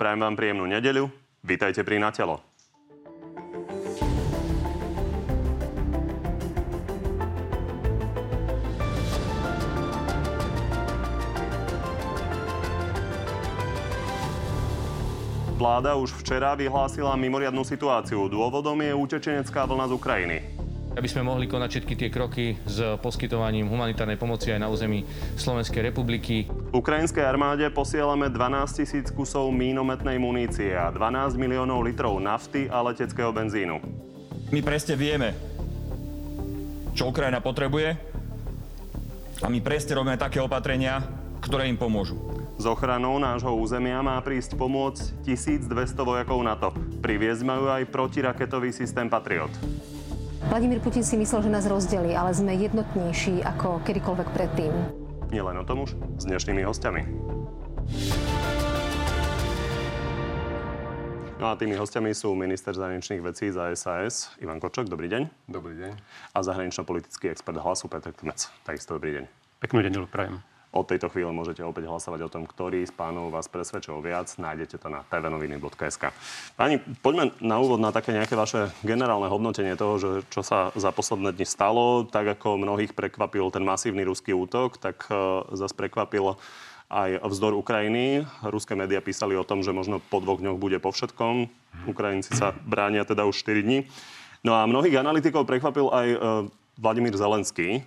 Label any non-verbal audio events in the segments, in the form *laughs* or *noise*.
Prajem vám príjemnú nedeľu. Vítajte pri Natelo. Vláda už včera vyhlásila mimoriadnú situáciu. Dôvodom je utečenecká vlna z Ukrajiny. Aby sme mohli konať všetky tie kroky s poskytovaním humanitárnej pomoci aj na území Slovenskej republiky. Ukrajinskej armáde posielame 12 tisíc kusov mínometnej munície a 12 miliónov litrov nafty a leteckého benzínu. My presne vieme, čo Ukrajina potrebuje a my presne robíme také opatrenia, ktoré im pomôžu. S ochranou nášho územia má prísť pomôcť 1200 vojakov NATO. Priviesť majú aj protiraketový systém Patriot. Vladimír Putin si myslel, že nás rozdelí, ale sme jednotnejší ako kedykoľvek predtým. Nielen o tom už s dnešnými hostiami. No a tými hostiami sú minister zahraničných vecí za SAS Ivan Kočok. Dobrý deň. Dobrý deň. A zahranično-politický expert hlasu Petr Kmec. Takisto dobrý deň. Peknú deň, prajem. Od tejto chvíle môžete opäť hlasovať o tom, ktorý z pánov vás presvedčil viac. Nájdete to na tvnoviny.sk. Pani, poďme na úvod na také nejaké vaše generálne hodnotenie toho, že čo sa za posledné dni stalo. Tak ako mnohých prekvapil ten masívny ruský útok, tak uh, zase prekvapil aj vzdor Ukrajiny. Ruské médiá písali o tom, že možno po dvoch dňoch bude po všetkom. Ukrajinci sa bránia teda už 4 dní. No a mnohých analytikov prekvapil aj uh, Vladimír Zelenský,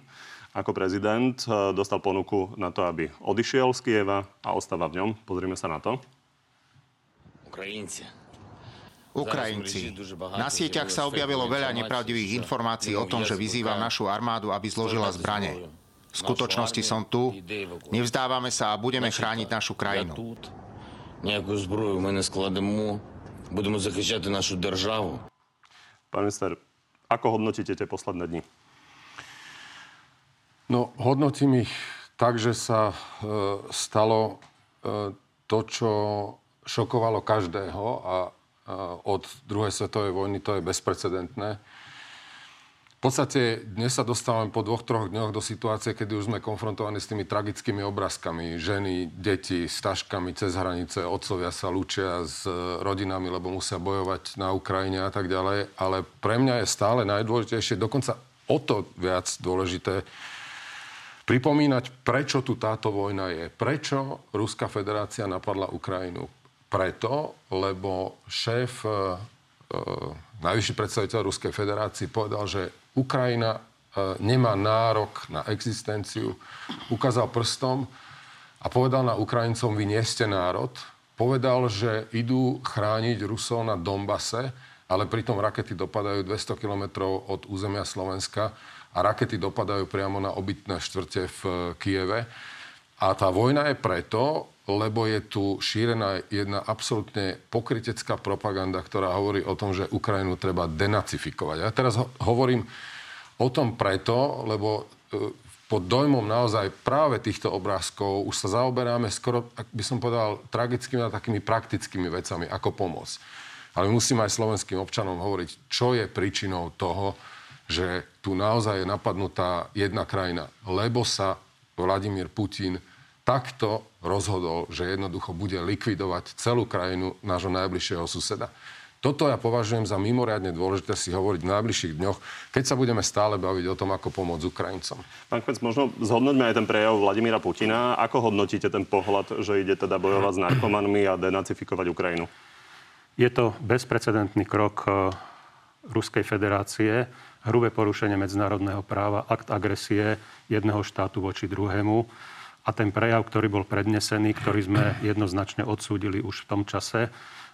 ako prezident e, dostal ponuku na to, aby odišiel z Kieva a ostáva v ňom. Pozrime sa na to. Ukrajinci. Ukrajinci. Na sieťach sa objavilo veľa nepravdivých informácií o tom, že vyzývam našu armádu, aby zložila zbrane. V skutočnosti som tu, nevzdávame sa a budeme chrániť našu krajinu. Nejakú zbroju my nesklademo, budeme zachyťať našu državu. Pán minister, ako hodnotíte tie posledné dni? No, hodnotím ich tak, že sa e, stalo e, to, čo šokovalo každého a e, od druhej svetovej vojny to je bezprecedentné. V podstate dnes sa dostávame po dvoch, troch dňoch do situácie, kedy už sme konfrontovaní s tými tragickými obrazkami. Ženy, deti s taškami cez hranice, otcovia sa lúčia s rodinami, lebo musia bojovať na Ukrajine a tak ďalej. Ale pre mňa je stále najdôležitejšie, dokonca o to viac dôležité, pripomínať, prečo tu táto vojna je. Prečo Ruská federácia napadla Ukrajinu. Preto, lebo šéf, e, e, najvyšší predstaviteľ Ruskej federácie povedal, že Ukrajina e, nemá nárok na existenciu. Ukázal prstom a povedal na Ukrajincom, vy nie ste národ. Povedal, že idú chrániť Rusov na Dombase, ale pritom rakety dopadajú 200 kilometrov od územia Slovenska a rakety dopadajú priamo na obytné štvrte v eh, Kieve. A tá vojna je preto, lebo je tu šírená jedna absolútne pokritecká propaganda, ktorá hovorí o tom, že Ukrajinu treba denacifikovať. Ja teraz ho- hovorím o tom preto, lebo e, pod dojmom naozaj práve týchto obrázkov už sa zaoberáme skoro, ak by som povedal, tragickými a takými praktickými vecami, ako pomôcť. Ale musím aj slovenským občanom hovoriť, čo je príčinou toho, že tu naozaj je napadnutá jedna krajina, lebo sa Vladimír Putin takto rozhodol, že jednoducho bude likvidovať celú krajinu nášho najbližšieho suseda. Toto ja považujem za mimoriadne dôležité si hovoriť v najbližších dňoch, keď sa budeme stále baviť o tom, ako pomôcť Ukrajincom. Pán Kvec, možno zhodnoťme aj ten prejav Vladimíra Putina. Ako hodnotíte ten pohľad, že ide teda bojovať s narkomanmi a denacifikovať Ukrajinu? Je to bezprecedentný krok eh, Ruskej federácie hrubé porušenie medzinárodného práva, akt agresie jedného štátu voči druhému. A ten prejav, ktorý bol prednesený, ktorý sme *clears throat* jednoznačne odsúdili už v tom čase,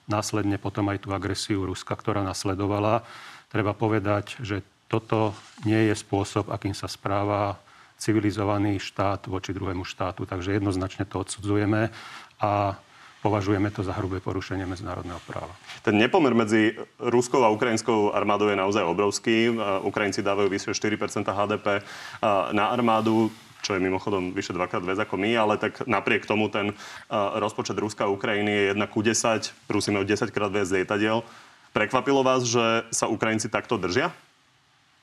následne potom aj tú agresiu Ruska, ktorá nasledovala, treba povedať, že toto nie je spôsob, akým sa správa civilizovaný štát voči druhému štátu. Takže jednoznačne to odsudzujeme a považujeme to za hrubé porušenie medzinárodného práva. Ten nepomer medzi ruskou a ukrajinskou armádou je naozaj obrovský. Ukrajinci dávajú vyše 4 HDP na armádu čo je mimochodom vyše dvakrát viac ako my, ale tak napriek tomu ten rozpočet Ruska a Ukrajiny je 1 ku 10, Rusi majú 10 krát viac lietadiel. Prekvapilo vás, že sa Ukrajinci takto držia?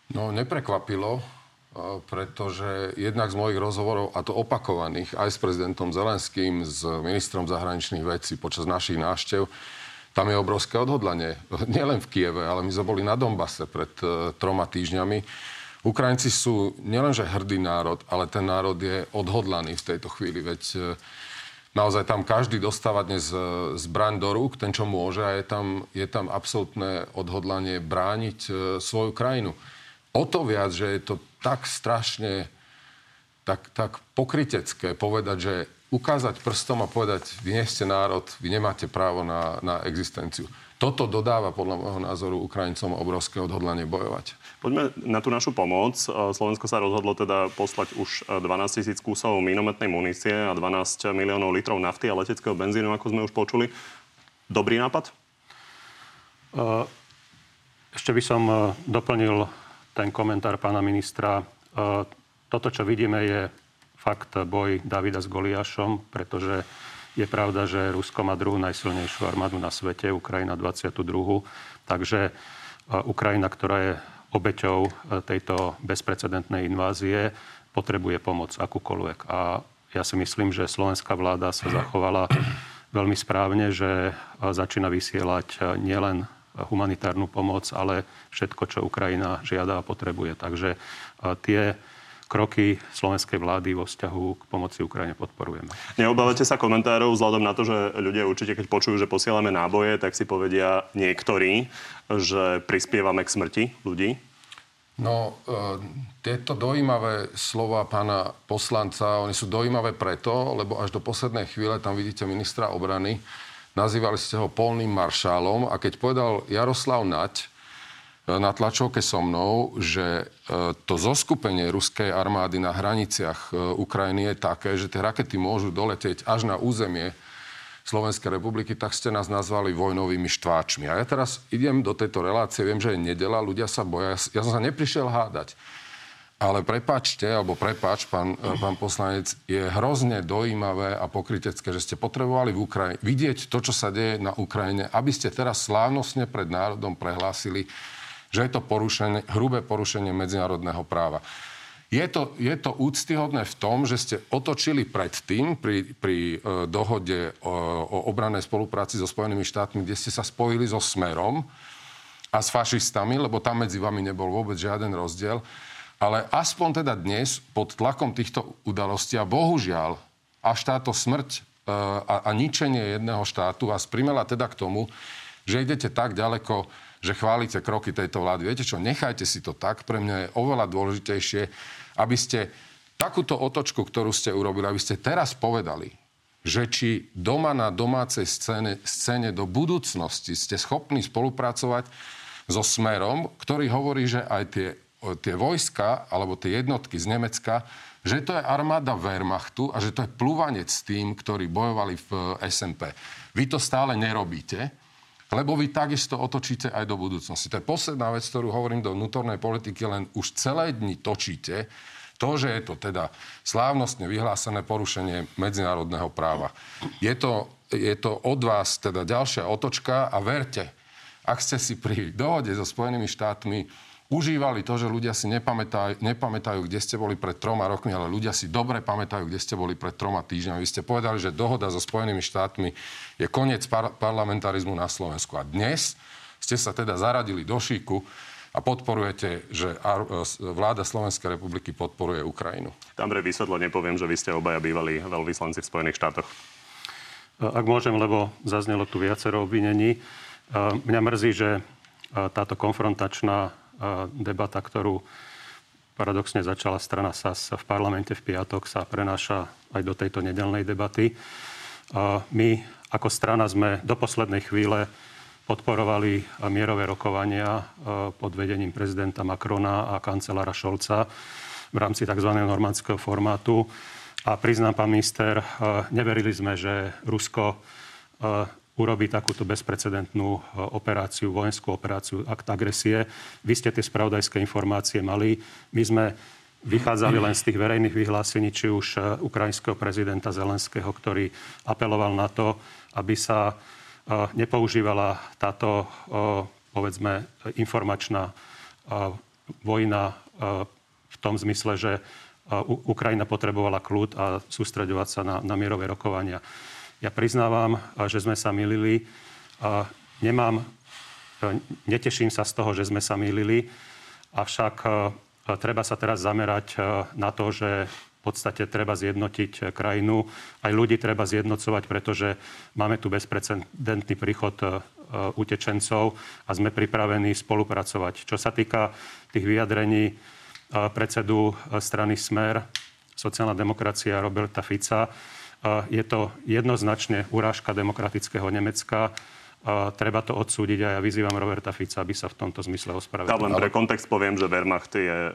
No, neprekvapilo, pretože jednak z mojich rozhovorov, a to opakovaných, aj s prezidentom Zelenským, s ministrom zahraničných vecí počas našich návštev, tam je obrovské odhodlanie. *laughs* Nielen v Kieve, ale my sme boli na Donbase pred uh, troma týždňami. Ukrajinci sú nielenže hrdý národ, ale ten národ je odhodlaný v tejto chvíli. Veď uh, naozaj tam každý dostáva dnes zbraň do rúk, ten, čo môže, a je tam, je tam absolútne odhodlanie brániť svoju krajinu. O to viac, že je to tak strašne tak, tak pokrytecké povedať, že ukázať prstom a povedať, vy nie ste národ, vy nemáte právo na, na existenciu. Toto dodáva podľa môjho názoru Ukrajincom obrovské odhodlanie bojovať. Poďme na tú našu pomoc. Slovensko sa rozhodlo teda poslať už 12 tisíc kusov minometnej munície a 12 miliónov litrov nafty a leteckého benzínu, ako sme už počuli. Dobrý nápad? Ešte by som doplnil ten komentár pána ministra. E, toto, čo vidíme, je fakt boj Davida s Goliášom, pretože je pravda, že Rusko má druhú najsilnejšiu armádu na svete, Ukrajina 22. Takže e, Ukrajina, ktorá je obeťou e, tejto bezprecedentnej invázie, potrebuje pomoc akúkoľvek. A ja si myslím, že slovenská vláda sa zachovala veľmi správne, že začína vysielať nielen humanitárnu pomoc, ale všetko, čo Ukrajina žiada a potrebuje. Takže tie kroky slovenskej vlády vo vzťahu k pomoci Ukrajine podporujeme. Neobávate sa komentárov vzhľadom na to, že ľudia určite, keď počujú, že posielame náboje, tak si povedia niektorí, že prispievame k smrti ľudí? No, e, tieto dojímavé slova pána poslanca, oni sú dojímavé preto, lebo až do poslednej chvíle tam vidíte ministra obrany, nazývali ste ho polným maršálom a keď povedal Jaroslav Nať e, na tlačovke so mnou, že e, to zoskupenie ruskej armády na hraniciach e, Ukrajiny je také, že tie rakety môžu doletieť až na územie Slovenskej republiky, tak ste nás nazvali vojnovými štváčmi. A ja teraz idem do tejto relácie, viem, že je nedela, ľudia sa boja. Ja som sa neprišiel hádať. Ale prepačte, alebo prepač, pán, eh, pán poslanec, je hrozne dojímavé a pokrytecké, že ste potrebovali v Ukrajine vidieť to, čo sa deje na Ukrajine, aby ste teraz slávnostne pred národom prehlásili, že je to porušenie, hrubé porušenie medzinárodného práva. Je to, je to úctyhodné v tom, že ste otočili predtým pri, pri e, dohode o, o obranej spolupráci so Spojenými štátmi, kde ste sa spojili so Smerom a s fašistami, lebo tam medzi vami nebol vôbec žiaden rozdiel ale aspoň teda dnes, pod tlakom týchto udalostí a bohužiaľ, až táto smrť e, a, a ničenie jedného štátu vás primela teda k tomu, že idete tak ďaleko, že chválite kroky tejto vlády. Viete čo, nechajte si to tak. Pre mňa je oveľa dôležitejšie, aby ste takúto otočku, ktorú ste urobili, aby ste teraz povedali, že či doma na domácej scéne, scéne do budúcnosti ste schopní spolupracovať so Smerom, ktorý hovorí, že aj tie tie vojska alebo tie jednotky z Nemecka, že to je armáda Wehrmachtu a že to je plúvanec tým, ktorí bojovali v eh, SMP. Vy to stále nerobíte, lebo vy takisto otočíte aj do budúcnosti. To je posledná vec, ktorú hovorím do vnútornej politiky, len už celé dni točíte to, že je to teda slávnostne vyhlásené porušenie medzinárodného práva. Je to, je to od vás teda ďalšia otočka a verte, ak ste si pri dohode so Spojenými štátmi užívali to, že ľudia si nepamätajú, nepamätajú, kde ste boli pred troma rokmi, ale ľudia si dobre pamätajú, kde ste boli pred troma týždňami. Vy ste povedali, že dohoda so Spojenými štátmi je koniec par- parlamentarizmu na Slovensku. A dnes ste sa teda zaradili do šíku a podporujete, že vláda Slovenskej republiky podporuje Ukrajinu. Tam pre vysvetlenie poviem, že vy ste obaja bývali veľvyslanci v Spojených štátoch. Ak môžem, lebo zaznelo tu viacero obvinení. Mňa mrzí, že táto konfrontačná debata, ktorú paradoxne začala strana SAS v parlamente v piatok, sa prenáša aj do tejto nedelnej debaty. My ako strana sme do poslednej chvíle podporovali mierové rokovania pod vedením prezidenta Macrona a kancelára Šolca v rámci tzv. normandského formátu. A priznám, pán minister, neverili sme, že Rusko urobiť takúto bezprecedentnú e, operáciu, vojenskú operáciu, akt agresie. Vy ste tie spravodajské informácie mali. My sme vychádzali len z tých verejných vyhlásení, či už e, ukrajinského prezidenta Zelenského, ktorý apeloval na to, aby sa e, nepoužívala táto, povedzme, informačná vojna v tom zmysle, že Ukrajina potrebovala kľud a sústredovať sa na, na mierové rokovania. Ja priznávam, že sme sa milili. Nemám, neteším sa z toho, že sme sa milili, avšak treba sa teraz zamerať na to, že v podstate treba zjednotiť krajinu. Aj ľudí treba zjednocovať, pretože máme tu bezprecedentný príchod utečencov a sme pripravení spolupracovať. Čo sa týka tých vyjadrení predsedu e, strany Smer, sociálna demokracia Roberta Fica. Je to jednoznačne urážka demokratického Nemecka. Uh, treba to odsúdiť a ja vyzývam Roberta Fica, aby sa v tomto zmysle ospravedlnil. len pre kontext poviem, že Wehrmacht je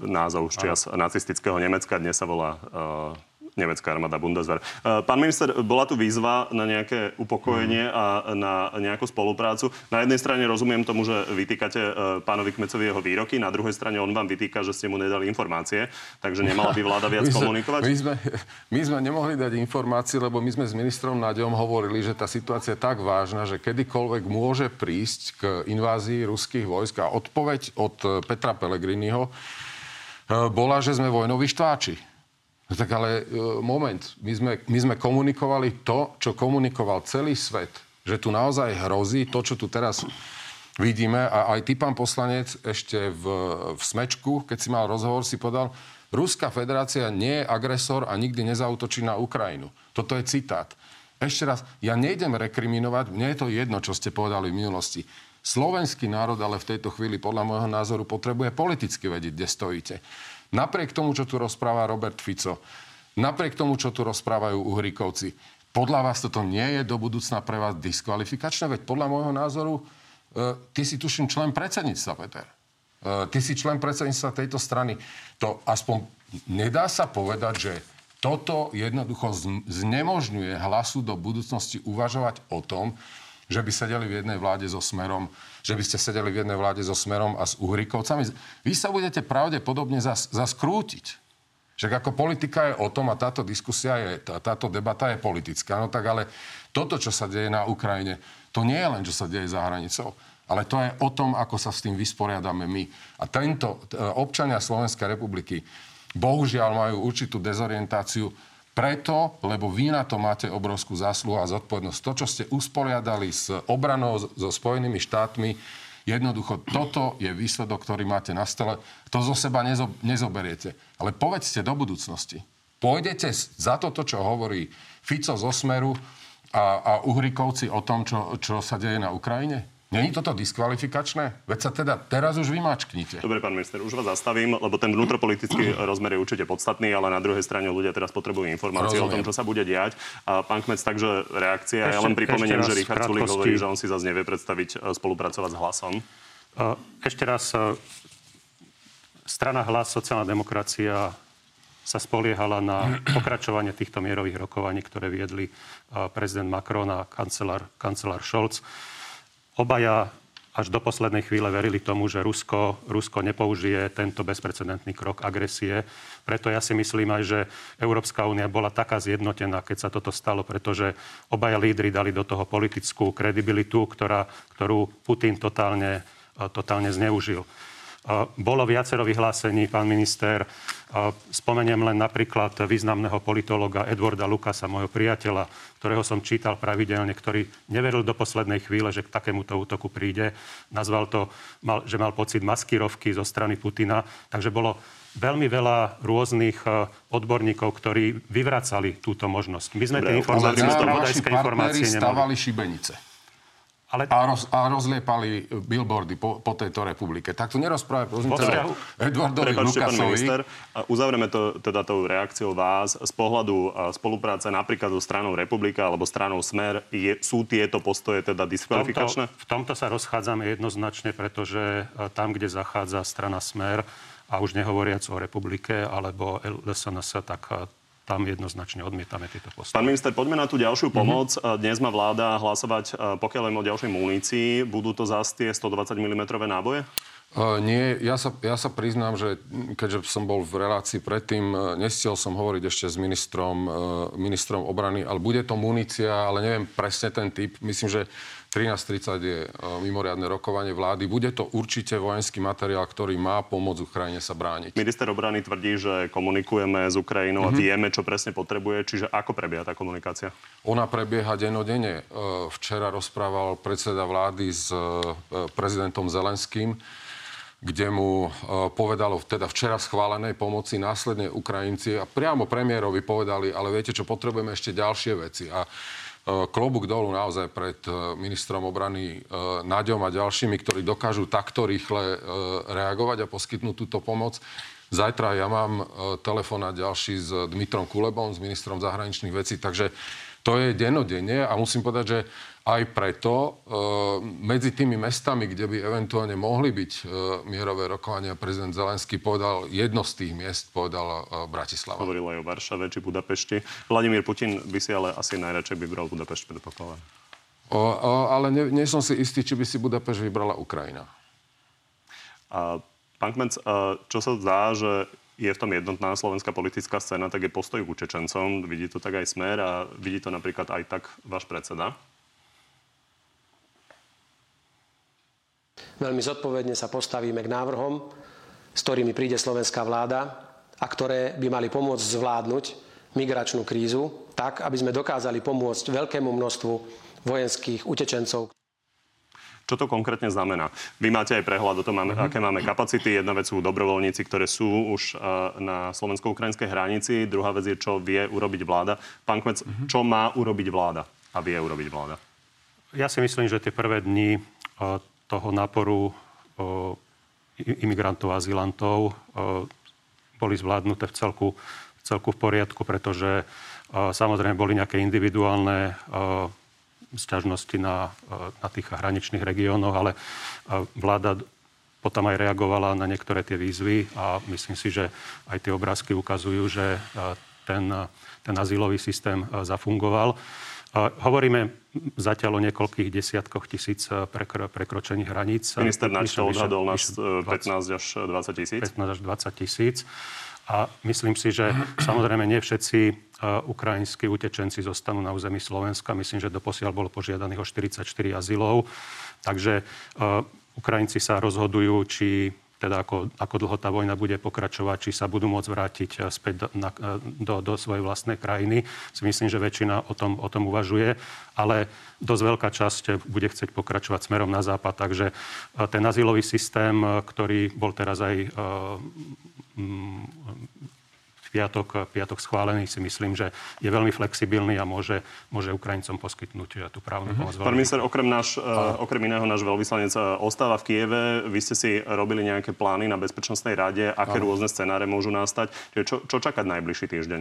názov z čias nacistického Nemecka. Dnes sa volá uh, nemecká armáda Bundeswehr. E, pán minister, bola tu výzva na nejaké upokojenie a na nejakú spoluprácu. Na jednej strane rozumiem tomu, že vytýkate e, pánovi Kmecovi jeho výroky, na druhej strane on vám vytýka, že ste mu nedali informácie, takže nemala by vláda viac *laughs* my sme, komunikovať? My sme, my sme nemohli dať informácie, lebo my sme s ministrom Náďom hovorili, že tá situácia je tak vážna, že kedykoľvek môže prísť k invázii ruských vojsk a odpoveď od Petra Pellegriniho e, bola, že sme vojnoví štváči. No tak ale e, moment, my sme, my sme komunikovali to, čo komunikoval celý svet. Že tu naozaj hrozí to, čo tu teraz vidíme. A aj ty, pán poslanec, ešte v, v Smečku, keď si mal rozhovor, si podal, Ruská federácia nie je agresor a nikdy nezautočí na Ukrajinu. Toto je citát. Ešte raz, ja nejdem rekriminovať, mne je to jedno, čo ste povedali v minulosti. Slovenský národ ale v tejto chvíli podľa môjho názoru potrebuje politicky vedieť, kde stojíte. Napriek tomu, čo tu rozpráva Robert Fico, napriek tomu, čo tu rozprávajú Uhrikovci, podľa vás toto nie je do budúcna pre vás diskvalifikačné? Veď podľa môjho názoru, e, ty si tuším člen predsedníctva, Peter. E, ty si člen predsedníctva tejto strany. To aspoň nedá sa povedať, že toto jednoducho znemožňuje hlasu do budúcnosti uvažovať o tom, že by sedeli v jednej vláde so Smerom, že by ste sedeli v jednej vláde so Smerom a s Uhrikovcami. Vy sa budete pravdepodobne zas, zaskrútiť. Však ako politika je o tom a táto diskusia je, tá, táto debata je politická. No tak ale toto, čo sa deje na Ukrajine, to nie je len, čo sa deje za hranicou. Ale to je o tom, ako sa s tým vysporiadame my. A tento občania Slovenskej republiky bohužiaľ majú určitú dezorientáciu preto, lebo vy na to máte obrovskú zásluhu a zodpovednosť. To, čo ste usporiadali s obranou so Spojenými štátmi, jednoducho toto je výsledok, ktorý máte na stole. To zo seba nezo, nezoberiete. Ale povedzte do budúcnosti. Pôjdete za toto, čo hovorí Fico zo Smeru a, a Uhrikovci o tom, čo, čo sa deje na Ukrajine? Není toto diskvalifikačné? Veď sa teda teraz už vymačknite. Dobre, pán minister, už vás zastavím, lebo ten vnútropolitický *clears throat* rozmer je určite podstatný, ale na druhej strane ľudia teraz potrebujú informácie Rozumiem. o tom, čo sa bude diať. A pán Kmec, takže reakcia. Ešte, ja len pripomeniem, že Richard Sulik hovorí, že on si zase nevie predstaviť e, spolupracovať s hlasom. E, ešte raz, e, strana hlas, sociálna demokracia sa spoliehala na *clears throat* pokračovanie týchto mierových rokovaní, ktoré viedli prezident Macron a kancelár, kancelár Scholz. Obaja až do poslednej chvíle verili tomu, že Rusko, Rusko nepoužije tento bezprecedentný krok agresie. Preto ja si myslím aj, že Európska únia bola taká zjednotená, keď sa toto stalo, pretože obaja lídry dali do toho politickú kredibilitu, ktorá, ktorú Putin totálne, totálne zneužil. Bolo viacero vyhlásení, pán minister. Spomeniem len napríklad významného politologa Edwarda Lukasa, môjho priateľa, ktorého som čítal pravidelne, ktorý neveril do poslednej chvíle, že k takémuto útoku príde. Nazval to, že mal pocit maskirovky zo strany Putina. Takže bolo veľmi veľa rôznych e, odborníkov, ktorí vyvracali túto možnosť. My sme Dobre, tie informácie, informácie nemali. stavali šibenice. Ale... A, roz, a rozliepali billboardy po, po tejto republike. Tak to nerozprávaj, prosím ťa, Edvardovi Lukasovi. Minister, uzavreme to teda tou reakciou vás. Z pohľadu spolupráce napríklad so stranou Republika alebo stranou Smer, je, sú tieto postoje teda diskvalifikačné? V tomto, v tomto sa rozchádzame jednoznačne, pretože tam, kde zachádza strana Smer, a už nehovoriac o Republike alebo LSNS, tak tam jednoznačne odmietame tieto postoje. Pán minister, poďme na tú ďalšiu mhm. pomoc. Mm-hmm. Dnes má vláda hlasovať, e, pokiaľ len o ďalšej munícii. Budú to zase tie 120 mm náboje? Uh, nie, ja sa, ja sa priznám, že keďže som bol v relácii predtým, nestiel som hovoriť ešte s ministrom, uh, ministrom obrany, ale bude to munícia, ale neviem presne ten typ. Myslím, že 13.30 je e, mimoriadne rokovanie vlády. Bude to určite vojenský materiál, ktorý má pomôcť Ukrajine sa brániť. Minister obrany tvrdí, že komunikujeme s Ukrajinou mm-hmm. a mhm. vieme, čo presne potrebuje. Čiže ako prebieha tá komunikácia? Ona prebieha denodene. E, včera rozprával predseda vlády s e, prezidentom Zelenským kde mu povedalo teda včera schválenej pomoci, následne Ukrajinci a priamo premiérovi povedali, ale viete čo, potrebujeme ešte ďalšie veci. A klobúk dolu naozaj pred e, ministrom obrany e, Naďom a ďalšími, ktorí dokážu takto rýchle reagovať a poskytnúť túto pomoc. Zajtra ja mám telefonát ďalší s Dmitrom Kulebom, s ministrom zahraničných vecí, takže to je denodenne a musím povedať, že aj preto e, medzi tými mestami, kde by eventuálne mohli byť e, mierové rokovania, prezident Zelenský povedal, jedno z tých miest povedal e, Bratislava. Hovoril aj o Varšave či Budapešti. Vladimír Putin by si ale asi najradšej vybral Budapešť, predpokladám. O, o, ale nie, nie som si istý, či by si Budapešť vybrala Ukrajina. A, pán Kmenc, čo sa zdá, že je v tom jednotná slovenská politická scéna, tak je postoj k Učečencom. Vidí to tak aj Smer a vidí to napríklad aj tak váš predseda. Veľmi zodpovedne sa postavíme k návrhom, s ktorými príde slovenská vláda a ktoré by mali pomôcť zvládnuť migračnú krízu tak, aby sme dokázali pomôcť veľkému množstvu vojenských utečencov. Čo to konkrétne znamená? Vy máte aj prehľad o tom, máme, uh-huh. aké máme kapacity. Jedna vec sú dobrovoľníci, ktoré sú už uh, na slovensko-ukrajinskej hranici. Druhá vec je, čo vie urobiť vláda. Pán Kmec, uh-huh. čo má urobiť vláda a vie urobiť vláda? Ja si myslím, že tie prvé dni uh, toho náporu imigrantov a azylantov boli zvládnuté v celku, v celku v poriadku, pretože samozrejme boli nejaké individuálne sťažnosti na, na tých hraničných regiónoch, ale vláda potom aj reagovala na niektoré tie výzvy a myslím si, že aj tie obrázky ukazujú, že ten, ten azylový systém zafungoval. Hovoríme zatiaľ o niekoľkých desiatkoch tisíc eh, prekro, prekročení hraníc. Minister Načo odhadol na 15 až 20 tisíc. 15 až 20 tisíc. A myslím si, že samozrejme nie všetci uh, ukrajinskí utečenci zostanú na území Slovenska. Myslím, že doposiaľ bolo požiadaných o 44 azylov. Takže uh, Ukrajinci sa rozhodujú, či teda ako, ako dlho tá vojna bude pokračovať, či sa budú môcť vrátiť eh, späť do, na, eh, do, do svojej vlastnej krajiny. Si myslím, že väčšina o tom, o tom uvažuje, ale dosť veľká časť bude chcieť pokračovať smerom na západ. Takže eh, ten azylový systém, ktorý bol teraz aj piatok, piatok schválený, si myslím, že je veľmi flexibilný a môže, môže Ukrajincom poskytnúť eh, tú právnu mm-hmm. pomoc. Pán minister, okrem, náš, uh, okrem iného náš veľvyslanec eh, ostáva v Kieve. Vy ste si robili nejaké plány na Bezpečnostnej rade, aké Aha. rôzne scenáre môžu nastať. Čiže čo, čo čakať najbližší týždeň?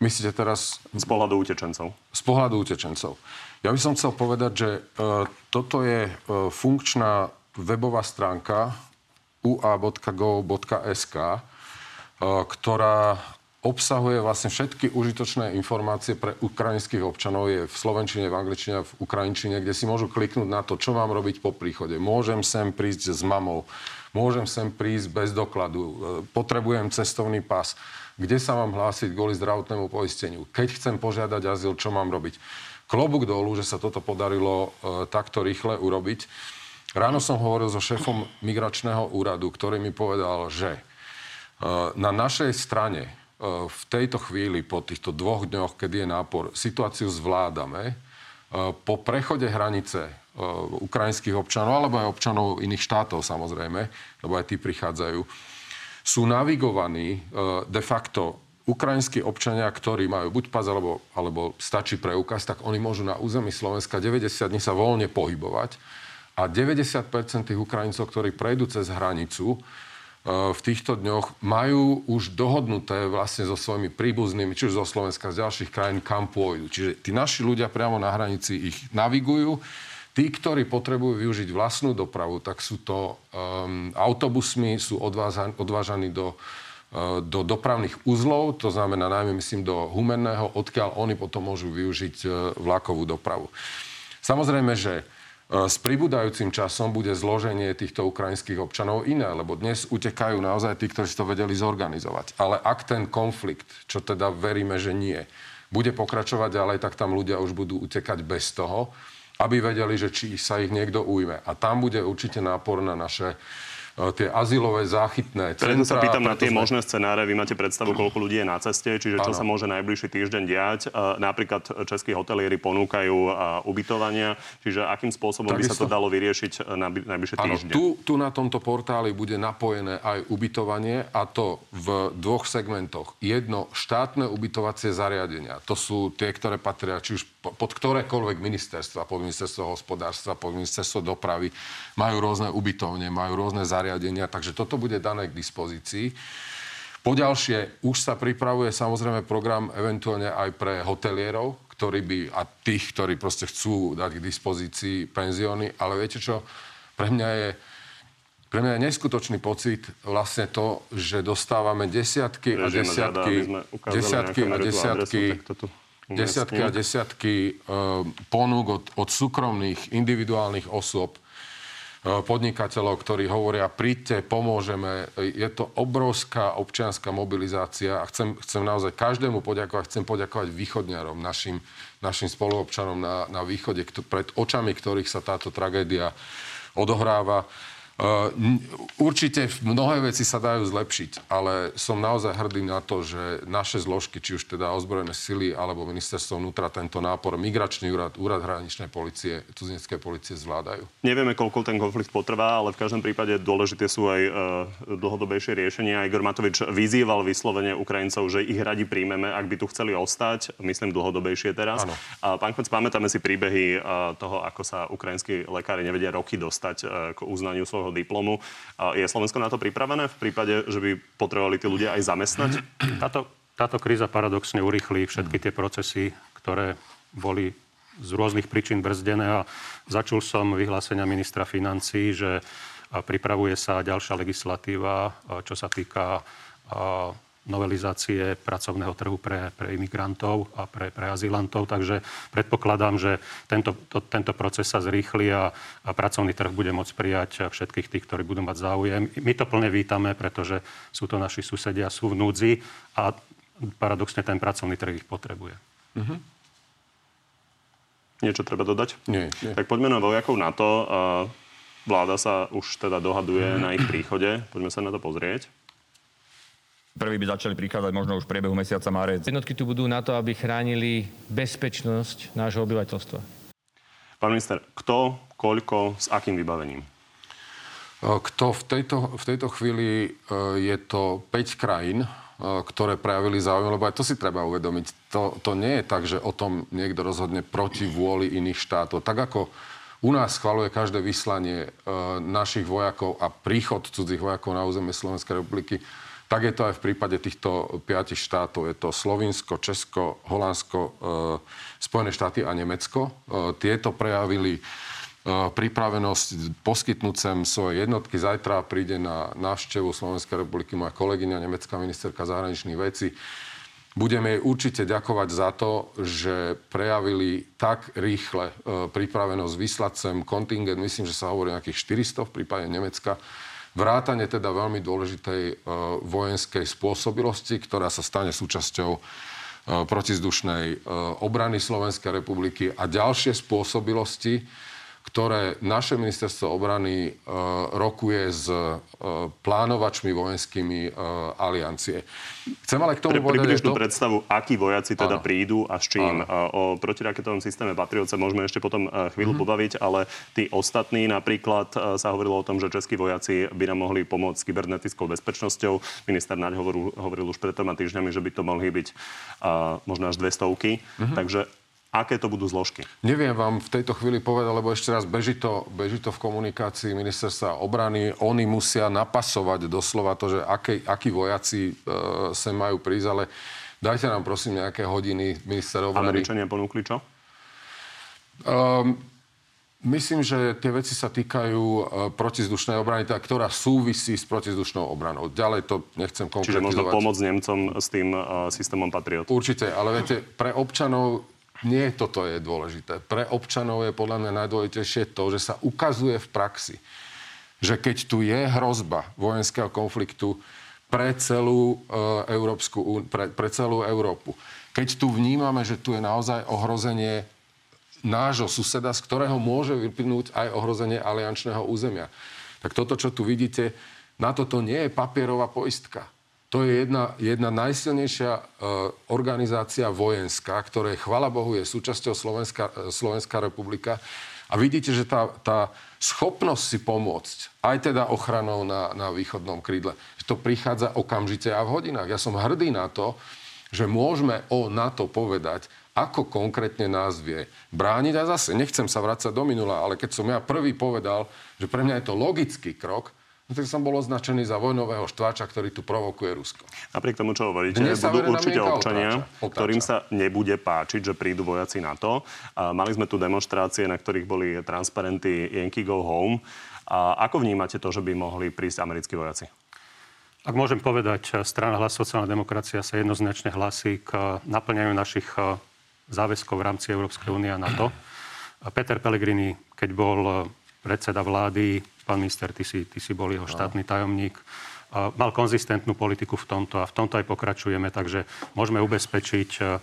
Myslíte teraz... Z pohľadu utečencov. Z pohľadu utečencov. Ja by som chcel povedať, že uh, toto je uh, funkčná webová stránka ua.go.sk, uh, ktorá obsahuje vlastne všetky užitočné informácie pre ukrajinských občanov. Je v slovenčine, v angličtine, v ukrajinčine, kde si môžu kliknúť na to, čo mám robiť po príchode. Môžem sem prísť s mamou, môžem sem prísť bez dokladu, e, potrebujem cestovný pas, kde sa mám hlásiť kvôli zdravotnému poisteniu, keď chcem požiadať azyl, čo mám robiť. Klobúk dolu, že sa toto podarilo e, takto rýchle urobiť. Ráno som hovoril so šéfom migračného úradu, ktorý mi povedal, že na našej strane v tejto chvíli, po týchto dvoch dňoch, keď je nápor, situáciu zvládame. Po prechode hranice ukrajinských občanov, alebo aj občanov iných štátov samozrejme, lebo aj tí prichádzajú, sú navigovaní de facto ukrajinskí občania, ktorí majú buď pas alebo, alebo stačí preukaz, tak oni môžu na území Slovenska 90 dní sa voľne pohybovať. A 90% tých Ukrajincov, ktorí prejdú cez hranicu, E, v týchto dňoch majú už dohodnuté vlastne so svojimi príbuznými, či už zo Slovenska, z ďalších krajín, kam pôjdu. Čiže tí naši ľudia priamo na hranici ich navigujú. Tí, ktorí potrebujú využiť vlastnú dopravu, tak sú to um, autobusmi, sú odvážaní, odvážaní do, uh, do dopravných uzlov, to znamená najmä, myslím, do Humenného, odkiaľ oni potom môžu využiť uh, vlakovú dopravu. Samozrejme, že s pribúdajúcim časom bude zloženie týchto ukrajinských občanov iné, lebo dnes utekajú naozaj tí, ktorí to vedeli zorganizovať. Ale ak ten konflikt, čo teda veríme, že nie, bude pokračovať ďalej, tak tam ľudia už budú utekať bez toho, aby vedeli, že či sa ich niekto ujme. A tam bude určite nápor na naše E, tie azylové záchytné centra. Preto sa pýtam na tie sme... možné scenáre. Vy máte predstavu, *clears throat* koľko ľudí je na ceste, čiže čo ano. sa môže najbližší týždeň diať. E, napríklad českí hotelieri ponúkajú e, ubytovania, čiže akým spôsobom Takisto... by sa to dalo vyriešiť na najbližšie týždne? Tu, tu na tomto portáli bude napojené aj ubytovanie a to v dvoch segmentoch. Jedno štátne ubytovacie zariadenia. To sú tie, ktoré patria či už pod ktorékoľvek ministerstva, pod ministerstvo hospodárstva, pod ministerstvo dopravy, majú rôzne ubytovne, majú rôzne zariadenia takže toto bude dané k dispozícii. Poďalšie, už sa pripravuje samozrejme program eventuálne aj pre hotelierov, ktorí by, a tých, ktorí proste chcú dať k dispozícii penzióny, ale viete čo, pre mňa je pre mňa je neskutočný pocit vlastne to, že dostávame desiatky a desiatky, desiatky a desiatky, desiatky a desiatky uh, ponúk od, od súkromných, individuálnych osôb, E, podnikateľov, ktorí hovoria, príďte, pomôžeme. Je to obrovská občianská mobilizácia a chcem, chcem naozaj každému poďakovať. Chcem poďakovať východňarom, našim, našim spoluobčanom na, na východe, pred očami ktorých sa táto tragédia odohráva. Určite mnohé veci sa dajú zlepšiť, ale som naozaj hrdý na to, že naše zložky, či už teda ozbrojené sily alebo ministerstvo vnútra, tento nápor, migračný úrad, úrad hraničnej policie, cudzineckej policie zvládajú. Nevieme, koľko ten konflikt potrvá, ale v každom prípade dôležité sú aj e, dlhodobejšie riešenia. Igor Matovič vyzýval vyslovene Ukrajincov, že ich radi príjmeme, ak by tu chceli ostať, myslím dlhodobejšie teraz. Ano. A pán Kvec, pamätáme si príbehy e, toho, ako sa ukrajinskí lekári nevedia roky dostať e, k uznaniu svojho toho diplomu. Je Slovensko na to pripravené v prípade, že by potrebovali tí ľudia aj zamestnať? Táto, táto kríza paradoxne urýchli všetky tie procesy, ktoré boli z rôznych príčin brzdené a začul som vyhlásenia ministra financí, že pripravuje sa ďalšia legislatíva, čo sa týka novelizácie pracovného trhu pre, pre imigrantov a pre, pre azylantov. Takže predpokladám, že tento, to, tento proces sa zrýchli a, a pracovný trh bude môcť prijať všetkých tých, ktorí budú mať záujem. My to plne vítame, pretože sú to naši susedia, sú v núdzi a paradoxne ten pracovný trh ich potrebuje. Mm-hmm. Niečo treba dodať? Nie, nie. Tak poďme na vojakov NATO. Vláda sa už teda dohaduje na ich príchode. Poďme sa na to pozrieť. Prví by začali prichádzať možno už v priebehu mesiaca marec. Jednotky tu budú na to, aby chránili bezpečnosť nášho obyvateľstva. Pán minister, kto, koľko, s akým vybavením? Kto v tejto, v tejto chvíli e, je to 5 krajín, e, ktoré prejavili záujem, lebo aj to si treba uvedomiť. To, to nie je tak, že o tom niekto rozhodne proti vôli iných štátov. Tak ako u nás schvaluje každé vyslanie e, našich vojakov a príchod cudzích vojakov na územie Slovenskej republiky, tak je to aj v prípade týchto piatich štátov. Je to Slovinsko, Česko, Holandsko, e, Spojené štáty a Nemecko. E, tieto prejavili e, pripravenosť poskytnúť sem svoje jednotky. Zajtra príde na návštevu Slovenskej republiky moja kolegyňa, nemecká ministerka zahraničných vecí. Budeme jej určite ďakovať za to, že prejavili tak rýchle pripravenosť vyslať sem kontingent, myslím, že sa hovorí o nejakých 400 v prípade Nemecka, Vrátane teda veľmi dôležitej e, vojenskej spôsobilosti, ktorá sa stane súčasťou e, protizdušnej e, obrany Slovenskej republiky a ďalšie spôsobilosti, ktoré naše ministerstvo obrany e, rokuje s e, plánovačmi vojenskými e, aliancie. Chcem ale k tomu Pri, povedať... tú predstavu, akí vojaci teda ano. prídu a s čím. Ano. O protiraketovom systéme Patriot sa môžeme ešte potom chvíľu mm-hmm. pobaviť, ale tí ostatní napríklad sa hovorilo o tom, že českí vojaci by nám mohli pomôcť s kybernetickou bezpečnosťou. Minister Naď hovoril, hovoril už pred troma týždňami, že by to mohli byť uh, možno až dve stovky. Mm-hmm. Takže Aké to budú zložky? Neviem vám v tejto chvíli povedať, lebo ešte raz beží to, beží to v komunikácii ministerstva obrany. Oni musia napasovať doslova to, že aký, akí vojaci e, sem majú prísť, ale dajte nám prosím nejaké hodiny minister obrany. Američania ponúkli čo? Um, Myslím, že tie veci sa týkajú uh, protizdušnej obrany, tá, ktorá súvisí s protizdušnou obranou. Ďalej to nechcem konkretizovať. Čiže možno pomôcť Nemcom s tým uh, systémom Patriot. Určite, ale viete, pre občanov nie toto je dôležité. Pre občanov je podľa mňa najdôležitejšie to, že sa ukazuje v praxi, že keď tu je hrozba vojenského konfliktu pre celú, e, Európsku, pre, pre celú Európu, keď tu vnímame, že tu je naozaj ohrozenie nášho suseda, z ktorého môže vyplnúť aj ohrozenie aliančného územia. Tak toto, čo tu vidíte, na toto nie je papierová poistka. To je jedna, jedna najsilnejšia e, organizácia vojenská, ktorej, chvala Bohu, je súčasťou Slovenská, e, Slovenská republika. A vidíte, že tá, tá schopnosť si pomôcť, aj teda ochranou na, na východnom krídle, že to prichádza okamžite a v hodinách. Ja som hrdý na to, že môžeme o NATO povedať, ako konkrétne nás vie brániť. A zase, nechcem sa vrácať do minula, ale keď som ja prvý povedal, že pre mňa je to logický krok, no tak som bol označený za vojnového štváča, ktorý tu provokuje Rusko. Napriek tomu, čo hovoríte, Dnes budú určite občania, otáča. ktorým sa nebude páčiť, že prídu vojaci na to. A mali sme tu demonstrácie, na ktorých boli transparenty Yankee Go Home. A ako vnímate to, že by mohli prísť americkí vojaci? Ak môžem povedať, strana hlas sociálna demokracia sa jednoznačne hlasí k naplňaniu našich eh, záväzkov v rámci Európskej únie a NATO. Peter Pellegrini, keď bol predseda vlády, pán minister, ty si, ty si bol jeho štátny tajomník, mal konzistentnú politiku v tomto a v tomto aj pokračujeme, takže môžeme ubezpečiť e,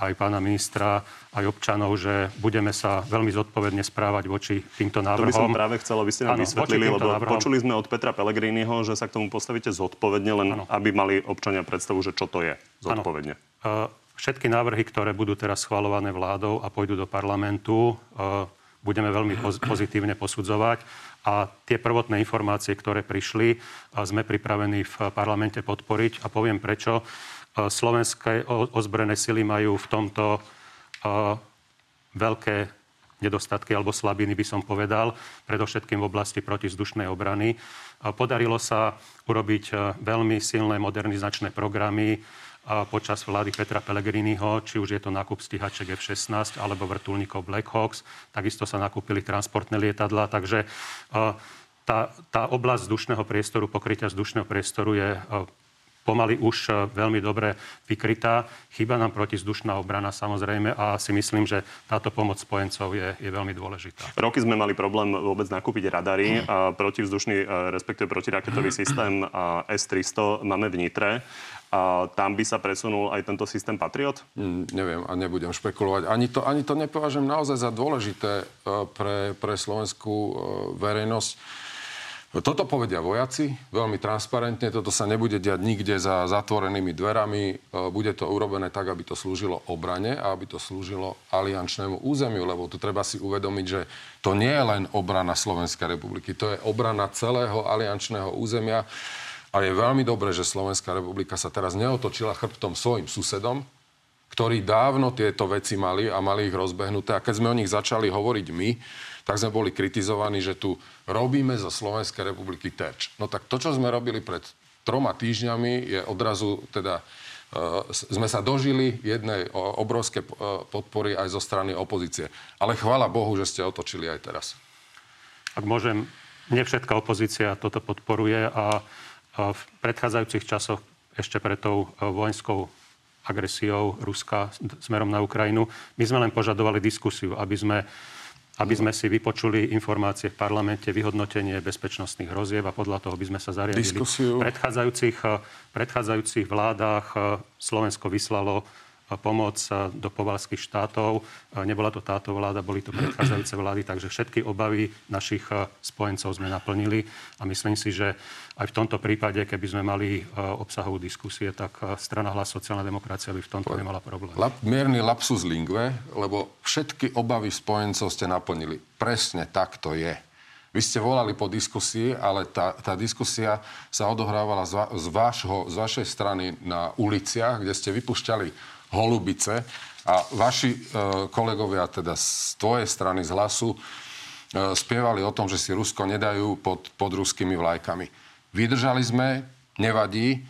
aj pána ministra, aj občanov, že budeme sa veľmi zodpovedne správať voči týmto návrhom. To by som práve chcel, aby ste nám ano, vysvetlili, lebo návrhom. počuli sme od Petra Pellegriniho, že sa k tomu postavíte zodpovedne, len ano. aby mali občania predstavu, že čo to je zodpovedne. Ano. Všetky návrhy, ktoré budú teraz schvalované vládou a pôjdu do parlamentu, e, budeme veľmi pozitívne posudzovať a tie prvotné informácie, ktoré prišli, sme pripravení v parlamente podporiť a poviem prečo. Slovenské ozbrojené sily majú v tomto veľké nedostatky alebo slabiny, by som povedal, predovšetkým v oblasti protizdušnej obrany. Podarilo sa urobiť veľmi silné modernizačné programy počas vlády Petra Pellegriniho, či už je to nákup stíhaček F-16 alebo vrtulníkov Black Hawks. Takisto sa nakúpili transportné lietadla, takže tá, tá oblasť vzdušného priestoru, pokrytia vzdušného priestoru je pomaly už veľmi dobre vykrytá. Chyba nám protizdušná obrana samozrejme a si myslím, že táto pomoc spojencov je, je veľmi dôležitá. Roky sme mali problém vôbec nakúpiť radary. A protivzdušný, respektíve protiraketový *clears throat* systém S-300 máme v Nitre. A tam by sa presunul aj tento systém Patriot? Mm, neviem a nebudem špekulovať. Ani to, ani to nepovažujem naozaj za dôležité e, pre, pre slovenskú e, verejnosť. Toto povedia vojaci veľmi transparentne, toto sa nebude diať nikde za zatvorenými dverami. E, bude to urobené tak, aby to slúžilo obrane a aby to slúžilo aliančnému územiu, lebo tu treba si uvedomiť, že to nie je len obrana Slovenskej republiky, to je obrana celého aliančného územia. A je veľmi dobré, že Slovenská republika sa teraz neotočila chrbtom svojim susedom, ktorí dávno tieto veci mali a mali ich rozbehnuté. A keď sme o nich začali hovoriť my, tak sme boli kritizovaní, že tu robíme zo Slovenskej republiky terč. No tak to, čo sme robili pred troma týždňami, je odrazu teda Uh, sme sa dožili jednej obrovskej uh, podpory aj zo strany opozície. Ale chvála Bohu, že ste otočili aj teraz. Ak môžem, nie opozícia toto podporuje a v predchádzajúcich časoch ešte pred tou e, vojenskou agresiou Ruska smerom na Ukrajinu. My sme len požadovali diskusiu, aby sme, aby sme si vypočuli informácie v parlamente, vyhodnotenie bezpečnostných hrozieb a podľa toho by sme sa zariadili. Diskusiu. V predchádzajúcich, e, predchádzajúcich vládách e, Slovensko vyslalo pomoc do povalských štátov. Nebola to táto vláda, boli to predchádzajúce vlády, takže všetky obavy našich spojencov sme naplnili a myslím si, že aj v tomto prípade, keby sme mali obsahovú diskusie, tak strana hlas sociálna demokracia by v tomto nemala problém. Lap, mierny lapsus lingve, lebo všetky obavy spojencov ste naplnili. Presne tak to je. Vy ste volali po diskusii, ale tá, tá diskusia sa odohrávala z, z, vášho, z vašej strany na uliciach, kde ste vypušťali holubice a vaši e, kolegovia teda z tvojej strany, z hlasu, e, spievali o tom, že si Rusko nedajú pod, pod ruskými vlajkami. Vydržali sme, nevadí,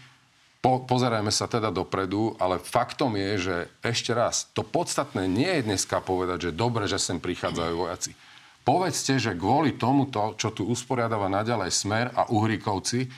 po, pozerajme sa teda dopredu, ale faktom je, že ešte raz, to podstatné nie je dneska povedať, že dobre, že sem prichádzajú vojaci. Povedzte, že kvôli tomuto, čo tu usporiadáva naďalej Smer a Uhrikovci,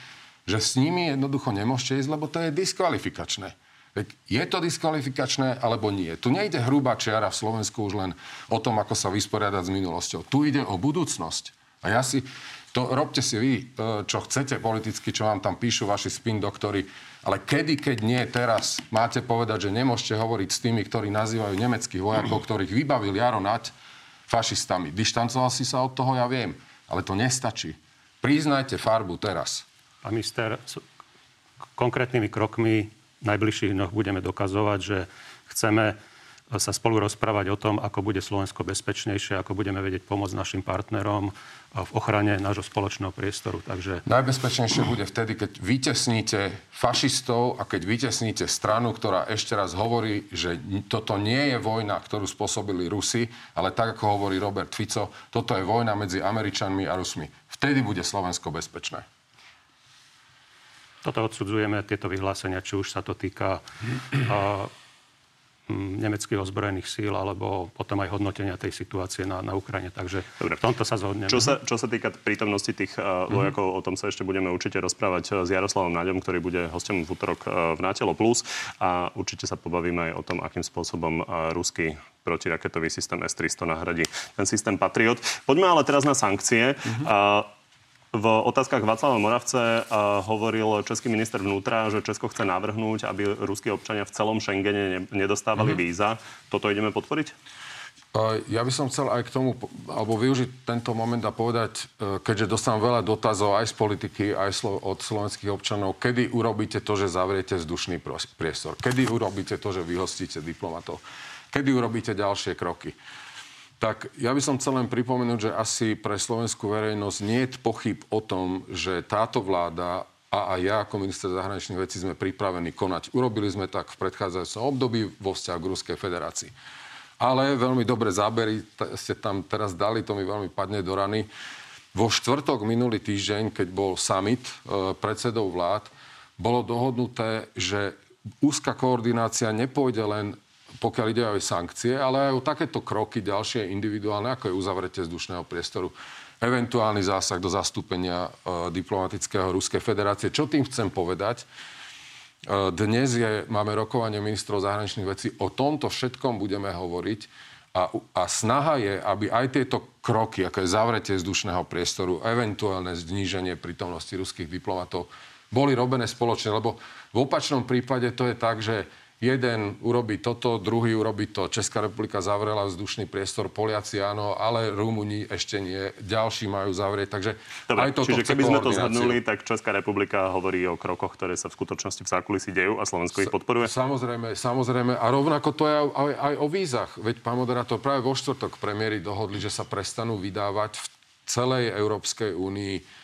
že s nimi jednoducho nemôžete ísť, lebo to je diskvalifikačné. Veď je to diskvalifikačné alebo nie? Tu nejde hrubá čiara v Slovensku už len o tom, ako sa vysporiadať s minulosťou. Tu ide o budúcnosť. A ja si, to robte si vy, e, čo chcete politicky, čo vám tam píšu vaši spin doktory, ale kedy, keď nie teraz, máte povedať, že nemôžete hovoriť s tými, ktorí nazývajú nemeckých vojakov, *clears throat* ktorých vybavil Jaro Nať fašistami. Dištancoval si sa od toho, ja viem, ale to nestačí. Priznajte farbu teraz. Pán minister, konkrétnymi krokmi najbližších dňoch budeme dokazovať, že chceme sa spolu rozprávať o tom, ako bude Slovensko bezpečnejšie, ako budeme vedieť pomôcť našim partnerom v ochrane nášho spoločného priestoru. Takže... Najbezpečnejšie bude vtedy, keď vytesníte fašistov a keď vytesníte stranu, ktorá ešte raz hovorí, že toto nie je vojna, ktorú spôsobili Rusi, ale tak, ako hovorí Robert Fico, toto je vojna medzi Američanmi a Rusmi. Vtedy bude Slovensko bezpečné. Toto odsudzujeme, tieto vyhlásenia, či už sa to týka uh, nemeckých ozbrojených síl, alebo potom aj hodnotenia tej situácie na, na Ukrajine. Takže Dobre. v tomto sa zhodneme. Čo sa, čo sa týka prítomnosti tých uh, vojakov, mm-hmm. o tom sa ešte budeme určite rozprávať s Jaroslavom Naďom, ktorý bude hostom v útorok uh, v Nátelo Plus a určite sa pobavíme aj o tom, akým spôsobom uh, ruský protiraketový systém S-300 nahradí ten systém Patriot. Poďme ale teraz na sankcie. Mm-hmm. Uh, v otázkach Václava Moravce hovoril český minister vnútra, že Česko chce navrhnúť, aby ruskí občania v celom Schengene nedostávali mm-hmm. víza. Toto ideme podporiť? Ja by som chcel aj k tomu, alebo využiť tento moment a povedať, e, keďže dostávam veľa dotazov aj z politiky, aj od slovenských občanov, kedy urobíte to, že zavriete vzdušný priestor? Kedy urobíte to, že vyhostíte diplomatov? Kedy urobíte ďalšie kroky? Tak ja by som chcel len pripomenúť, že asi pre slovenskú verejnosť nie je pochyb o tom, že táto vláda a aj ja ako minister zahraničných vecí sme pripravení konať. Urobili sme tak v predchádzajúcom období vo vzťahu k Ruskej federácii. Ale veľmi dobre zábery ste tam teraz dali, to mi veľmi padne do rany. Vo štvrtok minulý týždeň, keď bol summit e, predsedov vlád, bolo dohodnuté, že úzka koordinácia nepôjde len pokiaľ ide aj sankcie, ale aj o takéto kroky ďalšie individuálne, ako je uzavretie vzdušného priestoru, eventuálny zásah do zastúpenia e, diplomatického Ruskej federácie. Čo tým chcem povedať? E, dnes je, máme rokovanie ministrov zahraničných vecí. O tomto všetkom budeme hovoriť. A, a snaha je, aby aj tieto kroky, ako je zavretie vzdušného priestoru, eventuálne zníženie prítomnosti ruských diplomatov, boli robené spoločne. Lebo v opačnom prípade to je tak, že jeden urobí toto, druhý urobí to. Česká republika zavrela vzdušný priestor, Poliaci áno, ale Rumúni ešte nie. Ďalší majú zavrieť, takže Dobre, aj toto Čiže keby sme to zhrnuli, tak Česká republika hovorí o krokoch, ktoré sa v skutočnosti v zákulisí dejú a Slovensko ich podporuje? Samozrejme, samozrejme. A rovnako to je aj, aj, aj o vízach. Veď, pán moderátor, práve vo štvrtok premiéry dohodli, že sa prestanú vydávať v celej Európskej únii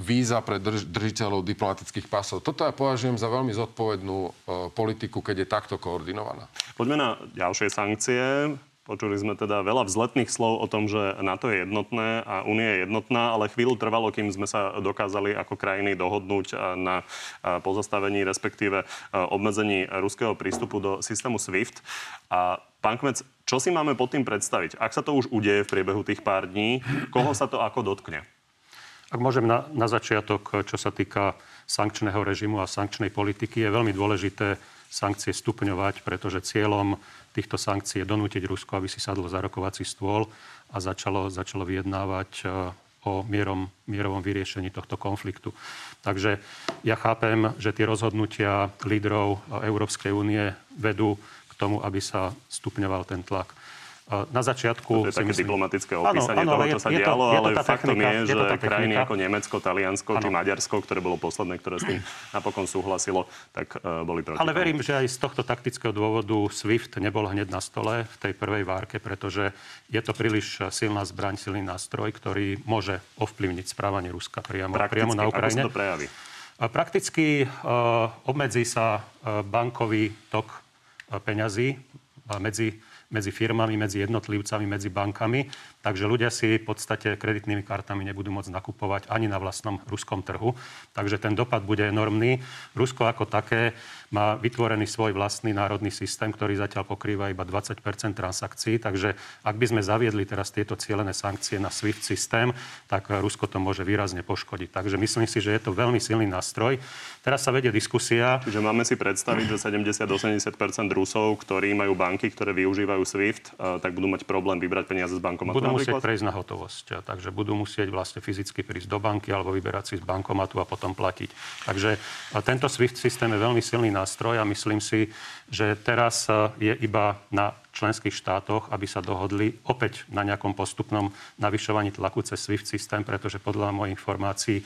víza pre drž- držiteľov diplomatických pásov. Toto ja považujem za veľmi zodpovednú uh, politiku, keď je takto koordinovaná. Poďme na ďalšie sankcie. Počuli sme teda veľa vzletných slov o tom, že NATO je jednotné a Únia je jednotná, ale chvíľu trvalo, kým sme sa dokázali ako krajiny dohodnúť uh, na pozastavení, respektíve obmedzení ruského prístupu do systému SWIFT. A pán Kmec, čo si máme pod tým predstaviť? Ak sa to už udeje v priebehu tých pár dní, koho sa to ako dotkne? Ak môžem na, na začiatok, čo sa týka sankčného režimu a sankčnej politiky, je veľmi dôležité sankcie stupňovať, pretože cieľom týchto sankcií je donútiť Rusko, aby si sadlo za rokovací stôl a začalo, začalo vyjednávať e, o mierom, mierovom vyriešení tohto konfliktu. Takže ja chápem, že tie rozhodnutia lídrov Európskej únie vedú k tomu, aby sa stupňoval ten tlak. Na začiatku... To je také myslím... diplomatické opísanie ano, ano, toho, čo sa je, dialo, je to, je to ale faktom technika, je, že je krajiny ako Nemecko, Taliansko ano. či Maďarsko, ktoré bolo posledné, ktoré s tým *clears throat* napokon súhlasilo, tak uh, boli proti Ale tomu. verím, že aj z tohto taktického dôvodu SWIFT nebol hneď na stole v tej prvej várke, pretože je to príliš silná zbraň, silný nástroj, ktorý môže ovplyvniť správanie Ruska priamo, priamo na Ukrajine. Ako sa to prejaví? A prakticky uh, obmedzí sa uh, bankový tok uh, peňazí medzi medzi firmami, medzi jednotlivcami, medzi bankami. Takže ľudia si v podstate kreditnými kartami nebudú môcť nakupovať ani na vlastnom ruskom trhu. Takže ten dopad bude enormný. Rusko ako také má vytvorený svoj vlastný národný systém, ktorý zatiaľ pokrýva iba 20% transakcií. Takže ak by sme zaviedli teraz tieto cieľené sankcie na SWIFT systém, tak Rusko to môže výrazne poškodiť. Takže myslím si, že je to veľmi silný nástroj. Teraz sa vedie diskusia. Čiže máme si predstaviť, že 70-80% Rusov, ktorí majú banky, ktoré využívajú SWIFT, tak budú mať problém vybrať peniaze z bankomatu. Budú musieť prejsť na hotovosť. Takže budú musieť vlastne fyzicky prísť do banky alebo vyberať si z bankomatu a potom platiť. Takže tento SWIFT systém je veľmi silný nástroj a myslím si, že teraz je iba na členských štátoch, aby sa dohodli opäť na nejakom postupnom navyšovaní tlaku cez SWIFT systém, pretože podľa mojich informácií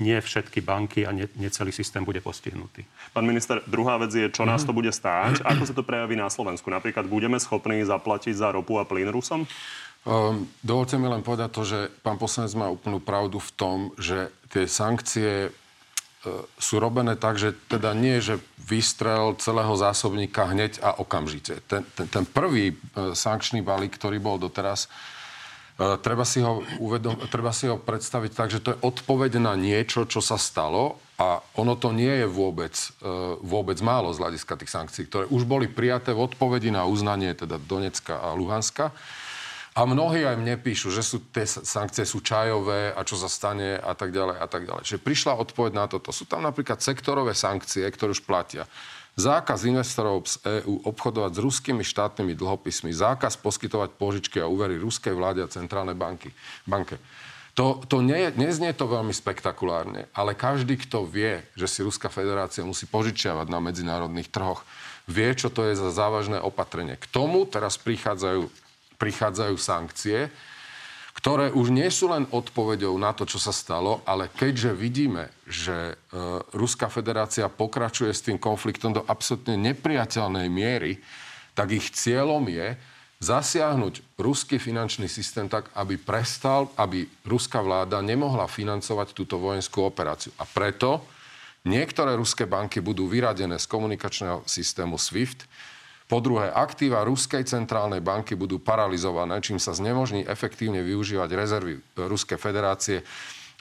nie všetky banky a nie, nie celý systém bude postihnutý. Pán minister, druhá vec je, čo nás to bude stáť. *clears throat* Ako sa to prejaví na Slovensku? Napríklad budeme schopní zaplatiť za ropu a plyn Rusom? Um, dovolte mi len povedať to, že pán poslanec má úplnú pravdu v tom, že tie sankcie sú robené tak, že teda nie, že vystrel celého zásobníka hneď a okamžite. Ten, ten, ten prvý uh, sankčný balík, ktorý bol doteraz, uh, treba, si ho uvedom, treba si ho predstaviť tak, že to je odpoveď na niečo, čo sa stalo a ono to nie je vôbec, vôbec málo z hľadiska tých sankcií, ktoré už boli prijaté v odpovedi na uznanie teda Donecka a Luhanska. A mnohí aj mne píšu, že sú, tie sankcie sú čajové a čo sa stane a tak ďalej a tak ďalej. Čiže prišla odpoveď na toto. Sú tam napríklad sektorové sankcie, ktoré už platia. Zákaz investorov z EÚ obchodovať s ruskými štátnymi dlhopismi, zákaz poskytovať požičky a úvery ruskej vláde a centrálnej banky, banke. To, to nie, neznie to veľmi spektakulárne, ale každý, kto vie, že si Ruská federácia musí požičiavať na medzinárodných trhoch, vie, čo to je za závažné opatrenie. K tomu teraz prichádzajú prichádzajú sankcie, ktoré už nie sú len odpoveďou na to, čo sa stalo, ale keďže vidíme, že e, Ruská federácia pokračuje s tým konfliktom do absolútne nepriateľnej miery, tak ich cieľom je zasiahnuť ruský finančný systém tak, aby prestal, aby ruská vláda nemohla financovať túto vojenskú operáciu. A preto niektoré ruské banky budú vyradené z komunikačného systému SWIFT, po druhé, aktíva Ruskej centrálnej banky budú paralizované, čím sa znemožní efektívne využívať rezervy Ruskej federácie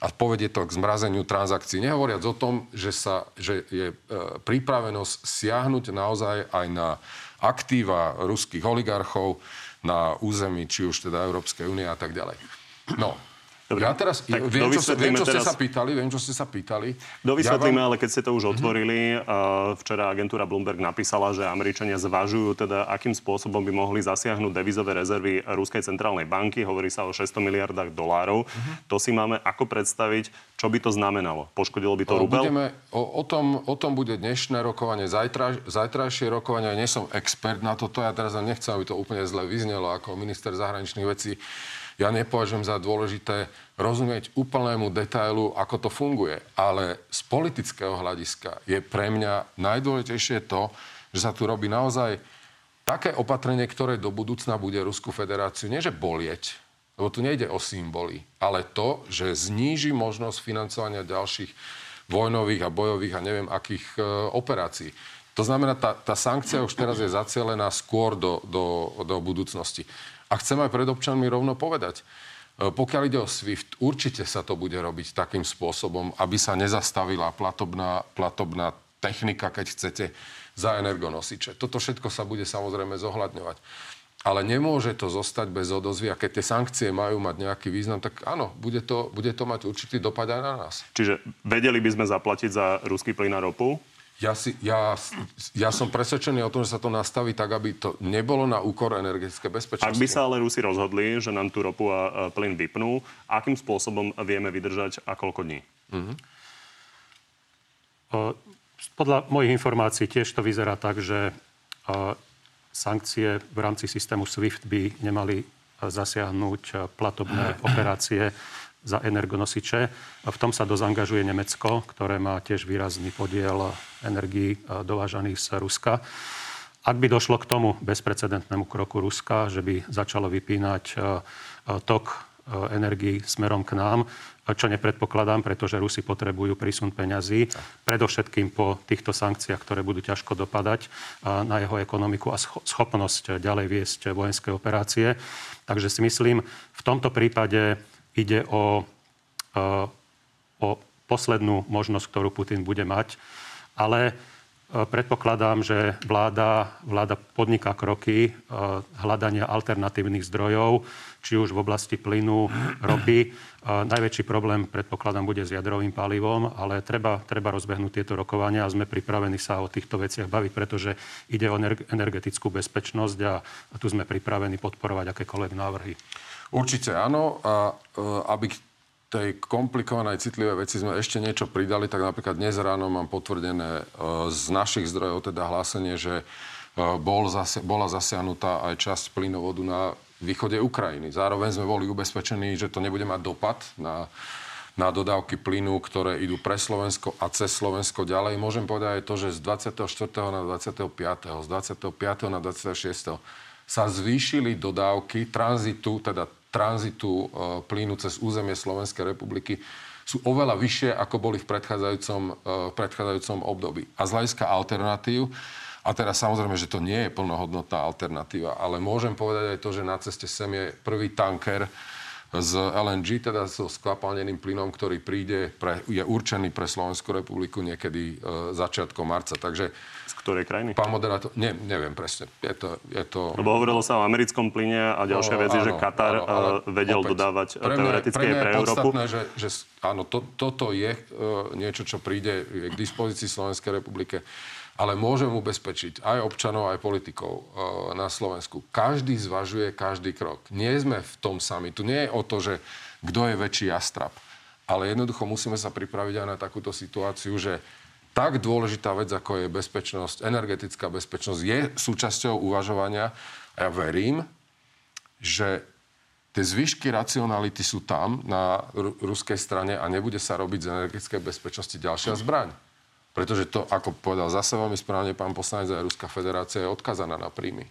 a povedie to k zmrazeniu transakcií. Nehovoriac o tom, že, sa, že je e, pripravenosť siahnuť naozaj aj na aktíva ruských oligarchov na území, či už teda Európskej únie a tak ďalej. No, Dobre. Ja teraz tak viem, čo, viem, čo ste teraz... sa pýtali, viem, čo ste sa pýtali. Dovysvetlíme, ja vám... ale keď ste to už otvorili, uh, včera agentúra Bloomberg napísala, že Američania zvažujú teda, akým spôsobom by mohli zasiahnuť devizové rezervy Ruskej centrálnej banky. Hovorí sa o 600 miliardách dolárov. Uh-huh. To si máme ako predstaviť, čo by to znamenalo? Poškodilo by to rubel? Budeme, o, o, tom, o tom bude dnešné rokovanie, zajtra, zajtrajšie rokovanie. Ja nie som expert na toto, ja teraz nechcem, aby to úplne zle vyznelo ako minister zahraničných vecí ja nepovažujem za dôležité rozumieť úplnému detailu, ako to funguje. Ale z politického hľadiska je pre mňa najdôležitejšie to, že sa tu robí naozaj také opatrenie, ktoré do budúcna bude Ruskú federáciu nie že bolieť, lebo tu nejde o symboly, ale to, že zníži možnosť financovania ďalších vojnových a bojových a neviem akých e, operácií. To znamená, tá, tá sankcia už teraz je zacielená skôr do, do, do budúcnosti. A chcem aj pred občanmi rovno povedať, e, pokiaľ ide o SWIFT, určite sa to bude robiť takým spôsobom, aby sa nezastavila platobná, platobná technika, keď chcete, za energonosiče. Toto všetko sa bude samozrejme zohľadňovať. Ale nemôže to zostať bez odozvy a keď tie sankcie majú mať nejaký význam, tak áno, bude to, bude to mať určitý dopad aj na nás. Čiže vedeli by sme zaplatiť za ruský plyn a ropu? Ja, si, ja, ja som presvedčený o tom, že sa to nastaví tak, aby to nebolo na úkor energetické bezpečnosti. Ak by sa ale Rusi rozhodli, že nám tú ropu a plyn vypnú, akým spôsobom vieme vydržať a koľko dní? Mm-hmm. Podľa mojich informácií tiež to vyzerá tak, že sankcie v rámci systému SWIFT by nemali zasiahnuť platobné *clears throat* operácie za energonosiče. V tom sa dozangažuje Nemecko, ktoré má tiež výrazný podiel energií e, dovážaných z Ruska. Ak by došlo k tomu bezprecedentnému kroku Ruska, že by začalo vypínať e, e, tok energii smerom k nám, čo nepredpokladám, pretože Rusi potrebujú prísun peňazí, predovšetkým po týchto sankciách, ktoré budú ťažko dopadať na jeho ekonomiku a schopnosť ďalej viesť vojenské operácie. Takže si myslím, v tomto prípade ide o, o poslednú možnosť, ktorú Putin bude mať. Ale Predpokladám, že vláda, vláda podniká kroky hľadania alternatívnych zdrojov, či už v oblasti plynu, ropy. Najväčší problém, predpokladám, bude s jadrovým palivom, ale treba, treba rozbehnúť tieto rokovania a sme pripravení sa o týchto veciach baviť, pretože ide o energetickú bezpečnosť a, a tu sme pripravení podporovať akékoľvek návrhy. Určite áno. A e, aby tej komplikovanej, citlivej veci sme ešte niečo pridali, tak napríklad dnes ráno mám potvrdené e, z našich zdrojov teda hlásenie, že e, bol zase, bola zasiahnutá aj časť plynovodu na východe Ukrajiny. Zároveň sme boli ubezpečení, že to nebude mať dopad na, na dodávky plynu, ktoré idú pre Slovensko a cez Slovensko ďalej. Môžem povedať aj to, že z 24. na 25. z 25. na 26. sa zvýšili dodávky tranzitu, teda tranzitu e, plynu cez územie Slovenskej republiky sú oveľa vyššie, ako boli v predchádzajúcom, e, v predchádzajúcom období. A z hľadiska alternatív, a teraz samozrejme, že to nie je plnohodnotná alternatíva, ale môžem povedať aj to, že na ceste sem je prvý tanker z LNG, teda so skvapalneným plynom, ktorý príde, pre, je určený pre Slovenskú republiku niekedy e, začiatkom marca. Takže z ktorej krajiny? Pán moderátor, ne, neviem presne. Je to, je to... Lebo hovorilo sa o americkom plyne a ďalšie veci, že Katar áno, ale vedel opäť, dodávať pre mňa, teoreticky pre, pre Európu. Že, že áno, to, toto je uh, niečo, čo príde k dispozícii Slovenskej republike ale môžem ubezpečiť aj občanov, aj politikov e, na Slovensku. Každý zvažuje každý krok. Nie sme v tom sami. Tu nie je o to, že kto je väčší jastrab. Ale jednoducho musíme sa pripraviť aj na takúto situáciu, že tak dôležitá vec, ako je bezpečnosť, energetická bezpečnosť, je súčasťou uvažovania. A ja verím, že tie zvyšky racionality sú tam na ruskej strane a nebude sa robiť z energetickej bezpečnosti ďalšia zbraň. Pretože to, ako povedal zase veľmi správne pán poslanec, aj Ruská federácia je odkazaná na príjmy.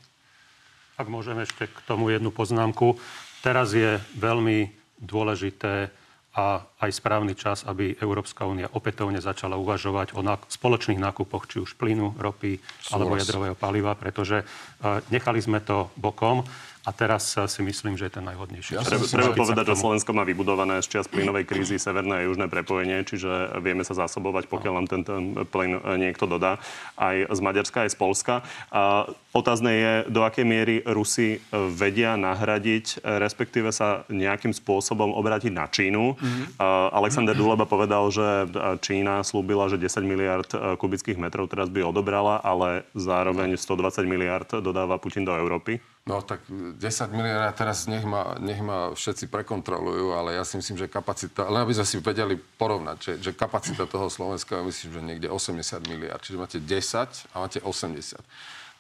Ak môžem ešte k tomu jednu poznámku. Teraz je veľmi dôležité a aj správny čas, aby Európska únia opätovne začala uvažovať o nak- spoločných nákupoch, či už plynu, ropy Súros. alebo jadrového paliva, pretože uh, nechali sme to bokom a teraz si myslím, že je ten najhodnejší. Ja treba, treba povedať, že Slovensko má vybudované z čias plynovej krízy severné a južné prepojenie, čiže vieme sa zásobovať, pokiaľ nám ten, ten plyn niekto dodá, aj z Maďarska, aj z Polska. A otázne je, do akej miery Rusi vedia nahradiť, respektíve sa nejakým spôsobom obrátiť na Čínu. Mm-hmm. Alexander Duleba povedal, že Čína slúbila, že 10 miliard kubických metrov teraz by odobrala, ale zároveň 120 miliard dodáva Putin do Európy. No tak 10 miliard teraz nech ma, nech ma všetci prekontrolujú, ale ja si myslím, že kapacita, len aby sme si vedeli porovnať, že, že kapacita toho Slovenska, myslím, že niekde 80 miliard. Čiže máte 10 a máte 80.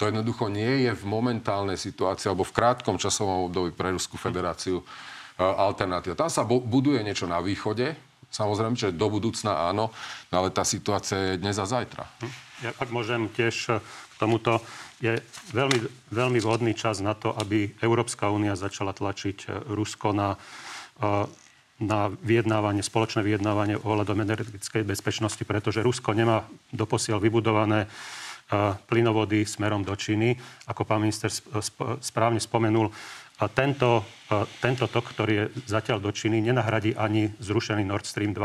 To jednoducho nie je v momentálnej situácii alebo v krátkom časovom období pre Ruskú federáciu uh, alternatíva. Tam sa buduje niečo na východe, samozrejme, že do budúcna áno, no ale tá situácia je dnes a zajtra. Hm? Ja ak môžem tiež k tomuto je veľmi, veľmi vhodný čas na to, aby Európska únia začala tlačiť e, Rusko na, e, na vyjednávanie, spoločné vyjednávanie ohľadom energetickej bezpečnosti, pretože Rusko nemá doposiaľ vybudované e, plynovody smerom do Číny. Ako pán minister správne spomenul, tento, tento tok, ktorý je zatiaľ do Číny, nenahradí ani zrušený Nord Stream 2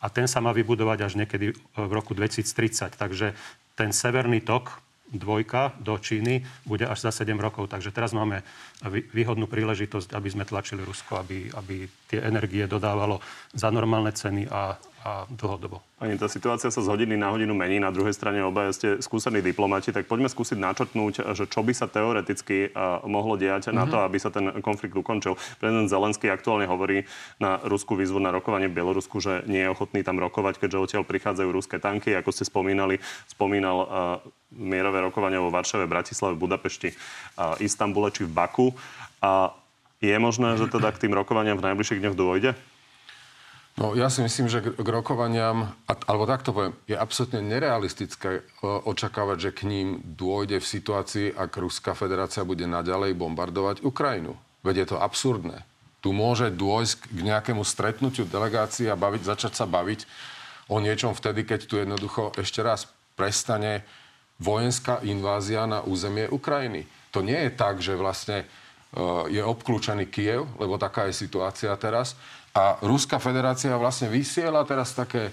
a ten sa má vybudovať až niekedy v roku 2030. Takže ten severný tok dvojka do Číny bude až za 7 rokov. Takže teraz máme výhodnú príležitosť, aby sme tlačili Rusko, aby, aby tie energie dodávalo za normálne ceny a, a dlhodobo. Pani, tá situácia sa z hodiny na hodinu mení. Na druhej strane obaja ste skúsení diplomati, tak poďme skúsiť načrtnúť, že čo by sa teoreticky uh, mohlo diať mm-hmm. na to, mhm. aby sa ten konflikt ukončil. Prezident Zelenský aktuálne hovorí na ruskú výzvu na rokovanie v Bielorusku, že nie je ochotný tam rokovať, keďže odtiaľ prichádzajú ruské tanky. Ako ste spomínali, spomínal uh, mierové rokovania vo Varšave, Bratislave, Budapešti, Istambule či v Baku. A je možné, že teda k tým rokovaniam v najbližších dňoch dôjde? No ja si myslím, že k rokovaniam, alebo takto poviem, je absolútne nerealistické e, očakávať, že k ním dôjde v situácii, ak Ruská federácia bude naďalej bombardovať Ukrajinu. Veď je to absurdné. Tu môže dôjsť k nejakému stretnutiu delegácií a baviť, začať sa baviť o niečom vtedy, keď tu jednoducho ešte raz prestane vojenská invázia na územie Ukrajiny. To nie je tak, že vlastne je obklúčený Kiev, lebo taká je situácia teraz. A Ruská federácia vlastne vysiela teraz také,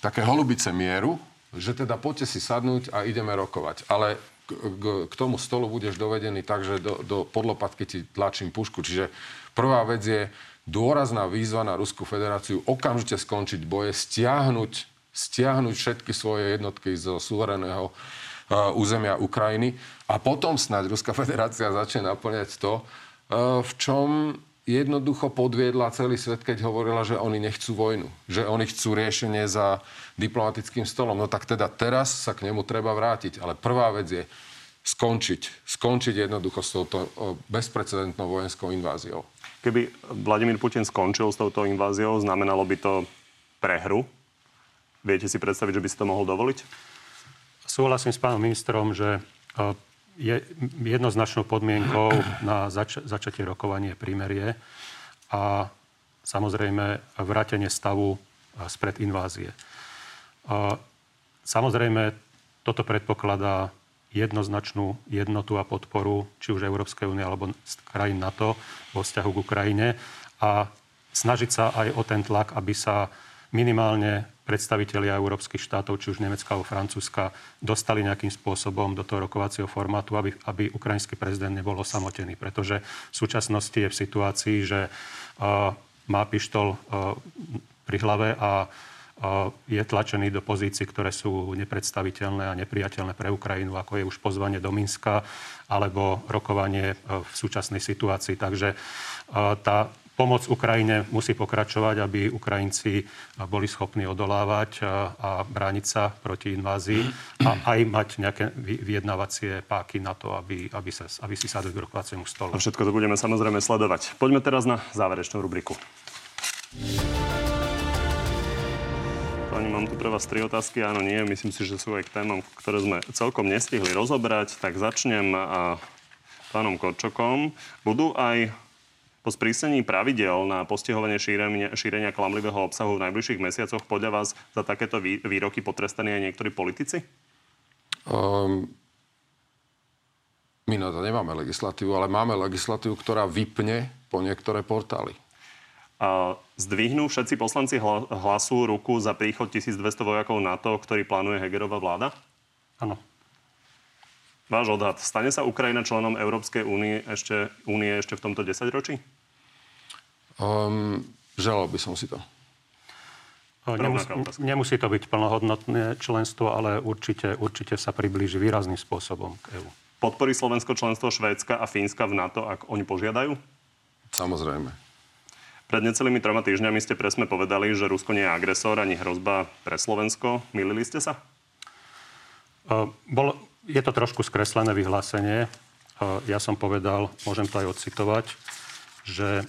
také holubice mieru, že teda poďte si sadnúť a ideme rokovať. Ale k, k, k tomu stolu budeš dovedený tak, že do, do podlopatky ti tlačím pušku. Čiže Prvá vec je dôrazná výzva na Ruskú federáciu okamžite skončiť boje, stiahnuť, stiahnuť všetky svoje jednotky zo suvereného územia Ukrajiny a potom snáď Ruská federácia začne naplňať to, v čom jednoducho podviedla celý svet, keď hovorila, že oni nechcú vojnu, že oni chcú riešenie za diplomatickým stolom. No tak teda teraz sa k nemu treba vrátiť. Ale prvá vec je skončiť, skončiť jednoducho s touto bezprecedentnou vojenskou inváziou. Keby Vladimír Putin skončil s touto inváziou, znamenalo by to prehru? Viete si predstaviť, že by si to mohol dovoliť? Súhlasím s pánom ministrom, že e, je jednoznačnou podmienkou na zač- začatie rokovanie prímerie a samozrejme vrátenie stavu e, spred invázie. E, samozrejme, toto predpokladá jednoznačnú jednotu a podporu či už Európskej únie alebo krajín NATO vo vzťahu k Ukrajine a snažiť sa aj o ten tlak, aby sa minimálne predstavitelia európskych štátov, či už Nemecka alebo Francúzska, dostali nejakým spôsobom do toho rokovacieho formátu, aby, aby ukrajinský prezident nebol osamotený. Pretože v súčasnosti je v situácii, že uh, má pištol uh, pri hlave a je tlačený do pozícií, ktoré sú nepredstaviteľné a nepriateľné pre Ukrajinu, ako je už pozvanie do Minska alebo rokovanie e, v súčasnej situácii. Takže tá pomoc Ukrajine musí pokračovať, aby Ukrajinci boli schopní odolávať a brániť sa proti invázii a aj mať nejaké vyjednávacie páky na to, aby, aby, sa, aby si sadli k rokovaciemu stolu. A všetko to budeme samozrejme sledovať. Poďme teraz na záverečnú rubriku. Pani, mám tu pre vás tri otázky. Áno, nie. Myslím si, že sú aj k témam, ktoré sme celkom nestihli rozobrať. Tak začnem a pánom Korčokom. Budú aj po sprísnení pravidel na postihovanie šírenia, šírenia klamlivého obsahu v najbližších mesiacoch podľa vás za takéto výroky potrestaní aj niektorí politici? Um, my na to nemáme legislatívu, ale máme legislatívu, ktorá vypne po niektoré portály. Zdvihnú všetci poslanci hlasu ruku za príchod 1200 vojakov NATO, ktorý plánuje Hegerová vláda? Áno. Váš odhad. Stane sa Ukrajina členom Európskej únie ešte, únie ešte v tomto desaťročí? Um, želal by som si to. Nemusí, nemusí to byť plnohodnotné členstvo, ale určite, určite sa priblíži výrazným spôsobom k EÚ. Podporí Slovensko členstvo Švédska a Fínska v NATO, ak oni požiadajú? Samozrejme. Pred necelými troma týždňami ste presme povedali, že Rusko nie je agresor ani hrozba pre Slovensko. Milili ste sa? Uh, bol, je to trošku skreslené vyhlásenie. Uh, ja som povedal, môžem to aj odcitovať, že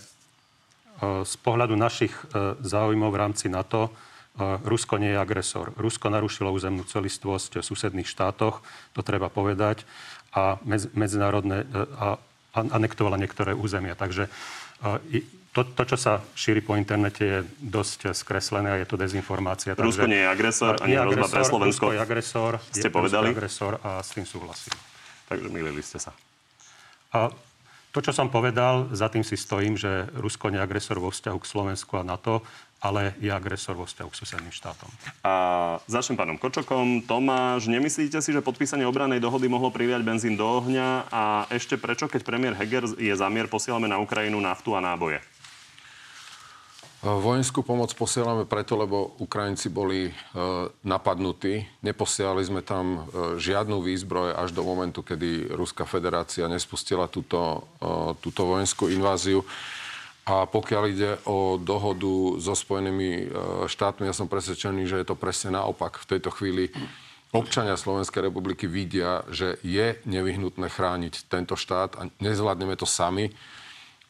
z pohľadu našich záujmov v rámci NATO Rusko nie je agresor. Rusko narušilo územnú celistvosť v susedných štátoch, to treba povedať, a medzinárodné a anektovala niektoré územia. Takže to, to, čo sa šíri po internete, je dosť skreslené a je to dezinformácia. Rusko takže, nie je agresor, ani hrozba pre Slovensko. Rusko je agresor, ste je povedali? agresor a s tým súhlasím. Takže milili ste sa. A to, čo som povedal, za tým si stojím, že Rusko nie je agresor vo vzťahu k Slovensku a NATO, ale je agresor vo vzťahu k susedným štátom. A začnem pánom Kočokom. Tomáš, nemyslíte si, že podpísanie obranej dohody mohlo priviať benzín do ohňa? A ešte prečo, keď premiér Heger je zamier, posielame na Ukrajinu naftu a náboje? Vojenskú pomoc posielame preto, lebo Ukrajinci boli e, napadnutí. Neposielali sme tam e, žiadnu výzbroj až do momentu, kedy Ruská federácia nespustila túto, e, túto vojenskú inváziu. A pokiaľ ide o dohodu so Spojenými štátmi, ja som presvedčený, že je to presne naopak. V tejto chvíli občania Slovenskej republiky vidia, že je nevyhnutné chrániť tento štát a nezvládneme to sami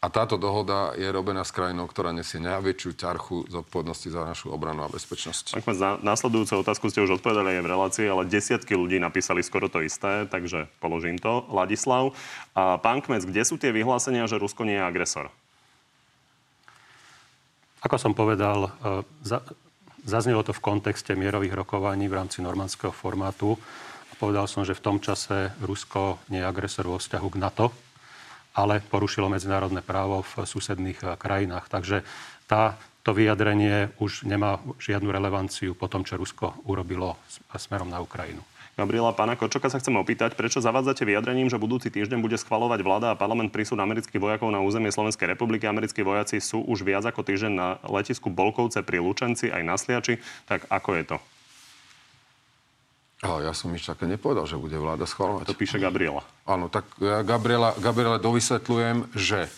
a táto dohoda je robená s krajinou, ktorá nesie najväčšiu ťarchu zodpovednosti za našu obranu a bezpečnosť. Tak na následujúcu otázku ste už odpovedali aj v relácii, ale desiatky ľudí napísali skoro to isté, takže položím to. Ladislav. A pán Kmec, kde sú tie vyhlásenia, že Rusko nie je agresor? Ako som povedal, za, zaznelo to v kontexte mierových rokovaní v rámci normandského formátu. Povedal som, že v tom čase Rusko nie je agresor vo vzťahu k NATO, ale porušilo medzinárodné právo v susedných krajinách. Takže tá, to vyjadrenie už nemá žiadnu relevanciu po tom, čo Rusko urobilo smerom na Ukrajinu. Gabriela, pána Kočoka sa chcem opýtať, prečo zavádzate vyjadrením, že budúci týždeň bude schvalovať vláda a parlament prísud amerických vojakov na územie Slovenskej republiky. Americkí vojaci sú už viac ako týždeň na letisku Bolkovce pri Lučenci aj na Sliači. Tak ako je to? Ale ja som nič také nepovedal, že bude vláda schvalovať. To píše Gabriela. Áno, tak ja Gabriela, Gabriela dovysvetľujem, že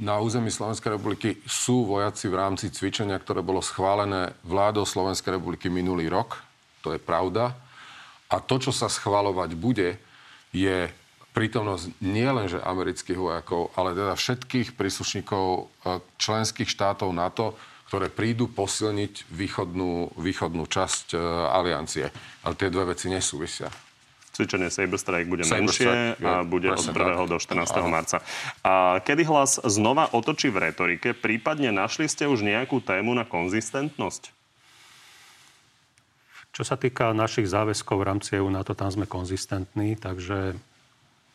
na území Slovenskej republiky sú vojaci v rámci cvičenia, ktoré bolo schválené vládou Slovenskej republiky minulý rok to je pravda. A to, čo sa schvalovať bude, je prítomnosť nielenže amerických vojakov, ale teda všetkých príslušníkov e, členských štátov NATO, ktoré prídu posilniť východnú, východnú časť e, aliancie. Ale tie dve veci nesúvisia. Cvičenie Saber Strike bude Saber menšie Strike, a bude od 1. Tak. do 14. Áno. marca. A kedy hlas znova otočí v retorike? Prípadne našli ste už nejakú tému na konzistentnosť? Čo sa týka našich záväzkov v rámci EU NATO, tam sme konzistentní, takže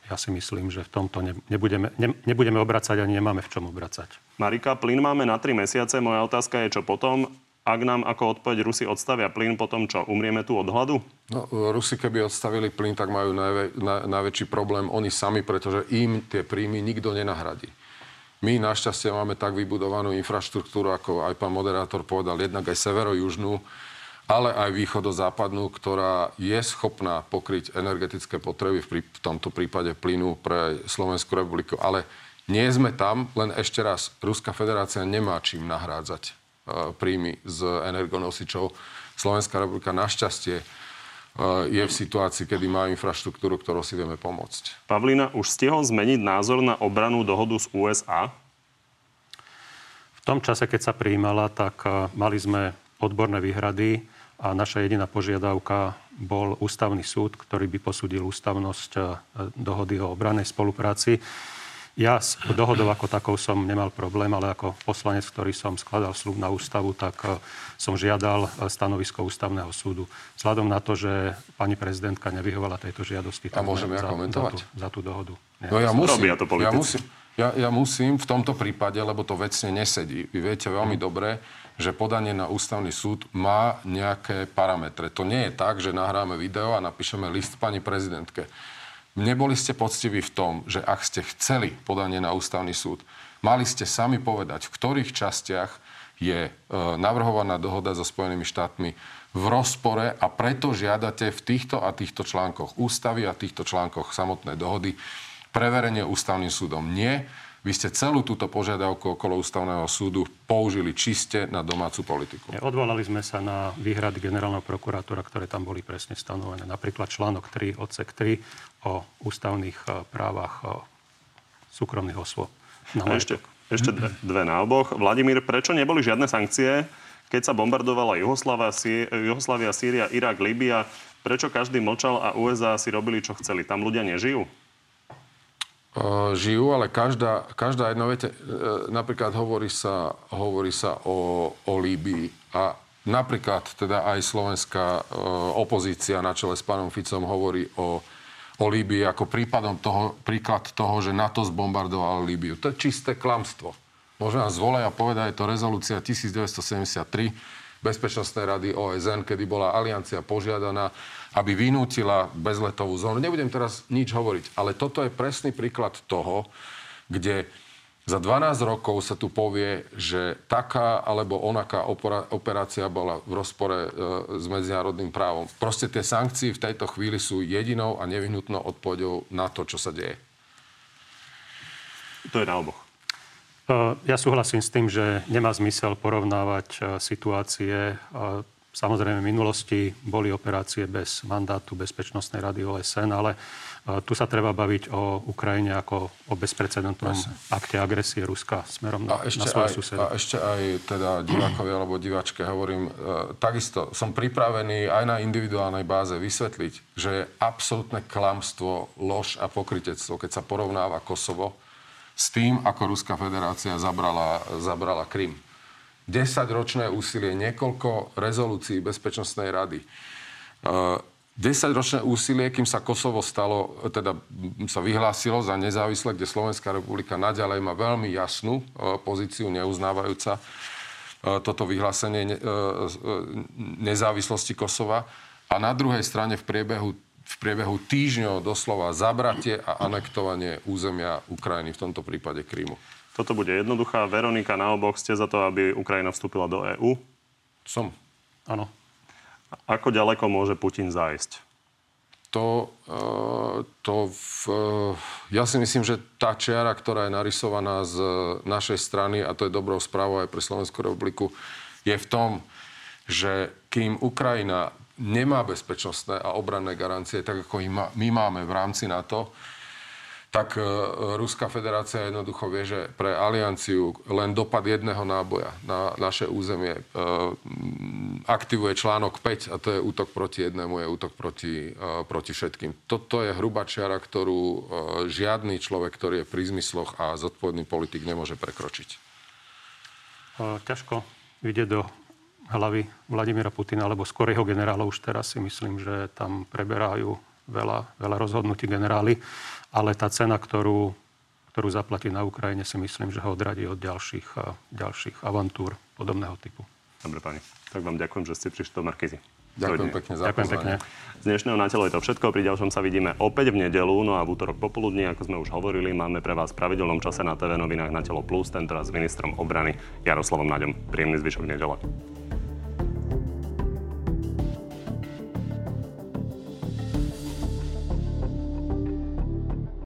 ja si myslím, že v tomto nebudeme, ne, nebudeme obracať ani nemáme v čom obracať. Marika, plyn máme na 3 mesiace. Moja otázka je, čo potom? Ak nám ako odpoveď Rusi odstavia plyn, potom čo? Umrieme tu od hladu? No, Rusi keby odstavili plyn, tak majú najvä, na, najväčší problém oni sami, pretože im tie príjmy nikto nenahradí. My našťastie máme tak vybudovanú infraštruktúru, ako aj pán moderátor povedal, jednak aj severo-južnú, ale aj východozápadnú, ktorá je schopná pokryť energetické potreby, v, v tomto prípade plynu pre Slovenskú republiku. Ale nie sme tam, len ešte raz, Ruská federácia nemá čím nahrádzať e, príjmy z energonosičov. Slovenská republika našťastie e, je v situácii, kedy má infraštruktúru, ktorou si vieme pomôcť. Pavlina, už stihol zmeniť názor na obranú dohodu z USA? V tom čase, keď sa prijímala, tak e, mali sme odborné výhrady a naša jediná požiadavka bol ústavný súd, ktorý by posúdil ústavnosť dohody o obranej spolupráci. Ja s dohodou ako takou som nemal problém, ale ako poslanec, ktorý som skladal slub na ústavu, tak e, som žiadal e, stanovisko ústavného súdu. Vzhľadom na to, že pani prezidentka nevyhovala tejto žiadosti. A môžem ja komentovať? Za tú, za tú dohodu. No ja musím, to ja musím, ja, ja musím v tomto prípade, lebo to vecne nesedí. Vy viete veľmi mm. dobre, že podanie na ústavný súd má nejaké parametre. To nie je tak, že nahráme video a napíšeme list pani prezidentke. Neboli ste poctiví v tom, že ak ste chceli podanie na ústavný súd, mali ste sami povedať, v ktorých častiach je e, navrhovaná dohoda so Spojenými štátmi v rozpore a preto žiadate v týchto a týchto článkoch ústavy a týchto článkoch samotnej dohody preverenie ústavným súdom. Nie, vy ste celú túto požiadavku okolo ústavného súdu použili čiste na domácu politiku. Odvolali sme sa na výhrady generálneho prokurátora, ktoré tam boli presne stanovené. Napríklad článok 3, odsek 3 o ústavných e, právach e, súkromných osôb. Na ešte, ešte dve, dve na oboch. Vladimír, prečo neboli žiadne sankcie, keď sa bombardovala Juhoslavia, Sýria, Irak, Líbia? Prečo každý mlčal a USA si robili, čo chceli? Tam ľudia nežijú? Žijú, ale každá, každá jedna, viete, e, napríklad hovorí sa, hovorí sa o, o Líbii a napríklad teda aj slovenská e, opozícia na čele s pánom Ficom hovorí o, o Líbii ako prípadom toho, príklad toho, že NATO zbombardovalo Líbiu. To je čisté klamstvo. Môžeme nás zvolať a povedať, je to rezolúcia 1973 Bezpečnostnej rady OSN, kedy bola aliancia požiadaná, aby vynútila bezletovú zónu. Nebudem teraz nič hovoriť, ale toto je presný príklad toho, kde za 12 rokov sa tu povie, že taká alebo onaká operácia bola v rozpore e, s medzinárodným právom. Proste tie sankcie v tejto chvíli sú jedinou a nevyhnutnou odpovedou na to, čo sa deje. To je na oboch. Ja súhlasím s tým, že nemá zmysel porovnávať e, situácie. Samozrejme, v minulosti boli operácie bez mandátu Bezpečnostnej rady OSN, ale e, tu sa treba baviť o Ukrajine ako o bezprecedentnom akte agresie Ruska smerom na, a ešte na svoje susedov. A ešte aj teda divákovi alebo diváčke hovorím, e, takisto som pripravený aj na individuálnej báze vysvetliť, že je absolútne klamstvo, lož a pokritectvo, keď sa porovnáva Kosovo s tým, ako Ruská federácia zabrala, zabrala Krym. 10-ročné úsilie, niekoľko rezolúcií Bezpečnostnej rady. 10-ročné úsilie, kým sa Kosovo stalo, teda sa vyhlásilo za nezávislé, kde Slovenská republika naďalej má veľmi jasnú pozíciu, neuznávajúca toto vyhlásenie nezávislosti Kosova. A na druhej strane v priebehu v priebehu týždňov doslova zabratie a anektovanie územia Ukrajiny, v tomto prípade Krymu. Toto bude jednoduchá. Veronika, na oboch ste za to, aby Ukrajina vstúpila do EÚ? Som. Áno. Ako ďaleko môže Putin zájsť? To, e, to v, e, ja si myslím, že tá čiara, ktorá je narysovaná z našej strany, a to je dobrou správou aj pre Slovenskú republiku, je v tom, že kým Ukrajina nemá bezpečnostné a obranné garancie, tak ako my máme v rámci NATO, tak e, Ruská federácia jednoducho vie, že pre alianciu len dopad jedného náboja na naše územie e, aktivuje článok 5 a to je útok proti jednému, je útok proti, e, proti všetkým. Toto je hruba čiara, ktorú žiadny človek, ktorý je pri zmysloch a zodpovedný politik nemôže prekročiť. Ťažko vidieť do hlavy Vladimíra Putina, alebo skôr jeho generálov už teraz si myslím, že tam preberajú veľa, veľa rozhodnutí generáli, ale tá cena, ktorú, ktorú zaplatí na Ukrajine, si myslím, že ho odradí od ďalších, ďalších avantúr podobného typu. Dobre, pani. Tak vám ďakujem, že ste prišli do Markizy. Ďakujem pekne za Ďakujem pekne. Z dnešného na telo je to všetko. Pri ďalšom sa vidíme opäť v nedelu, no a v útorok popoludní, ako sme už hovorili, máme pre vás v pravidelnom čase na TV novinách na telo Plus, tentoraz s ministrom obrany Jaroslavom Naďom. Príjemný zvyšok nedele.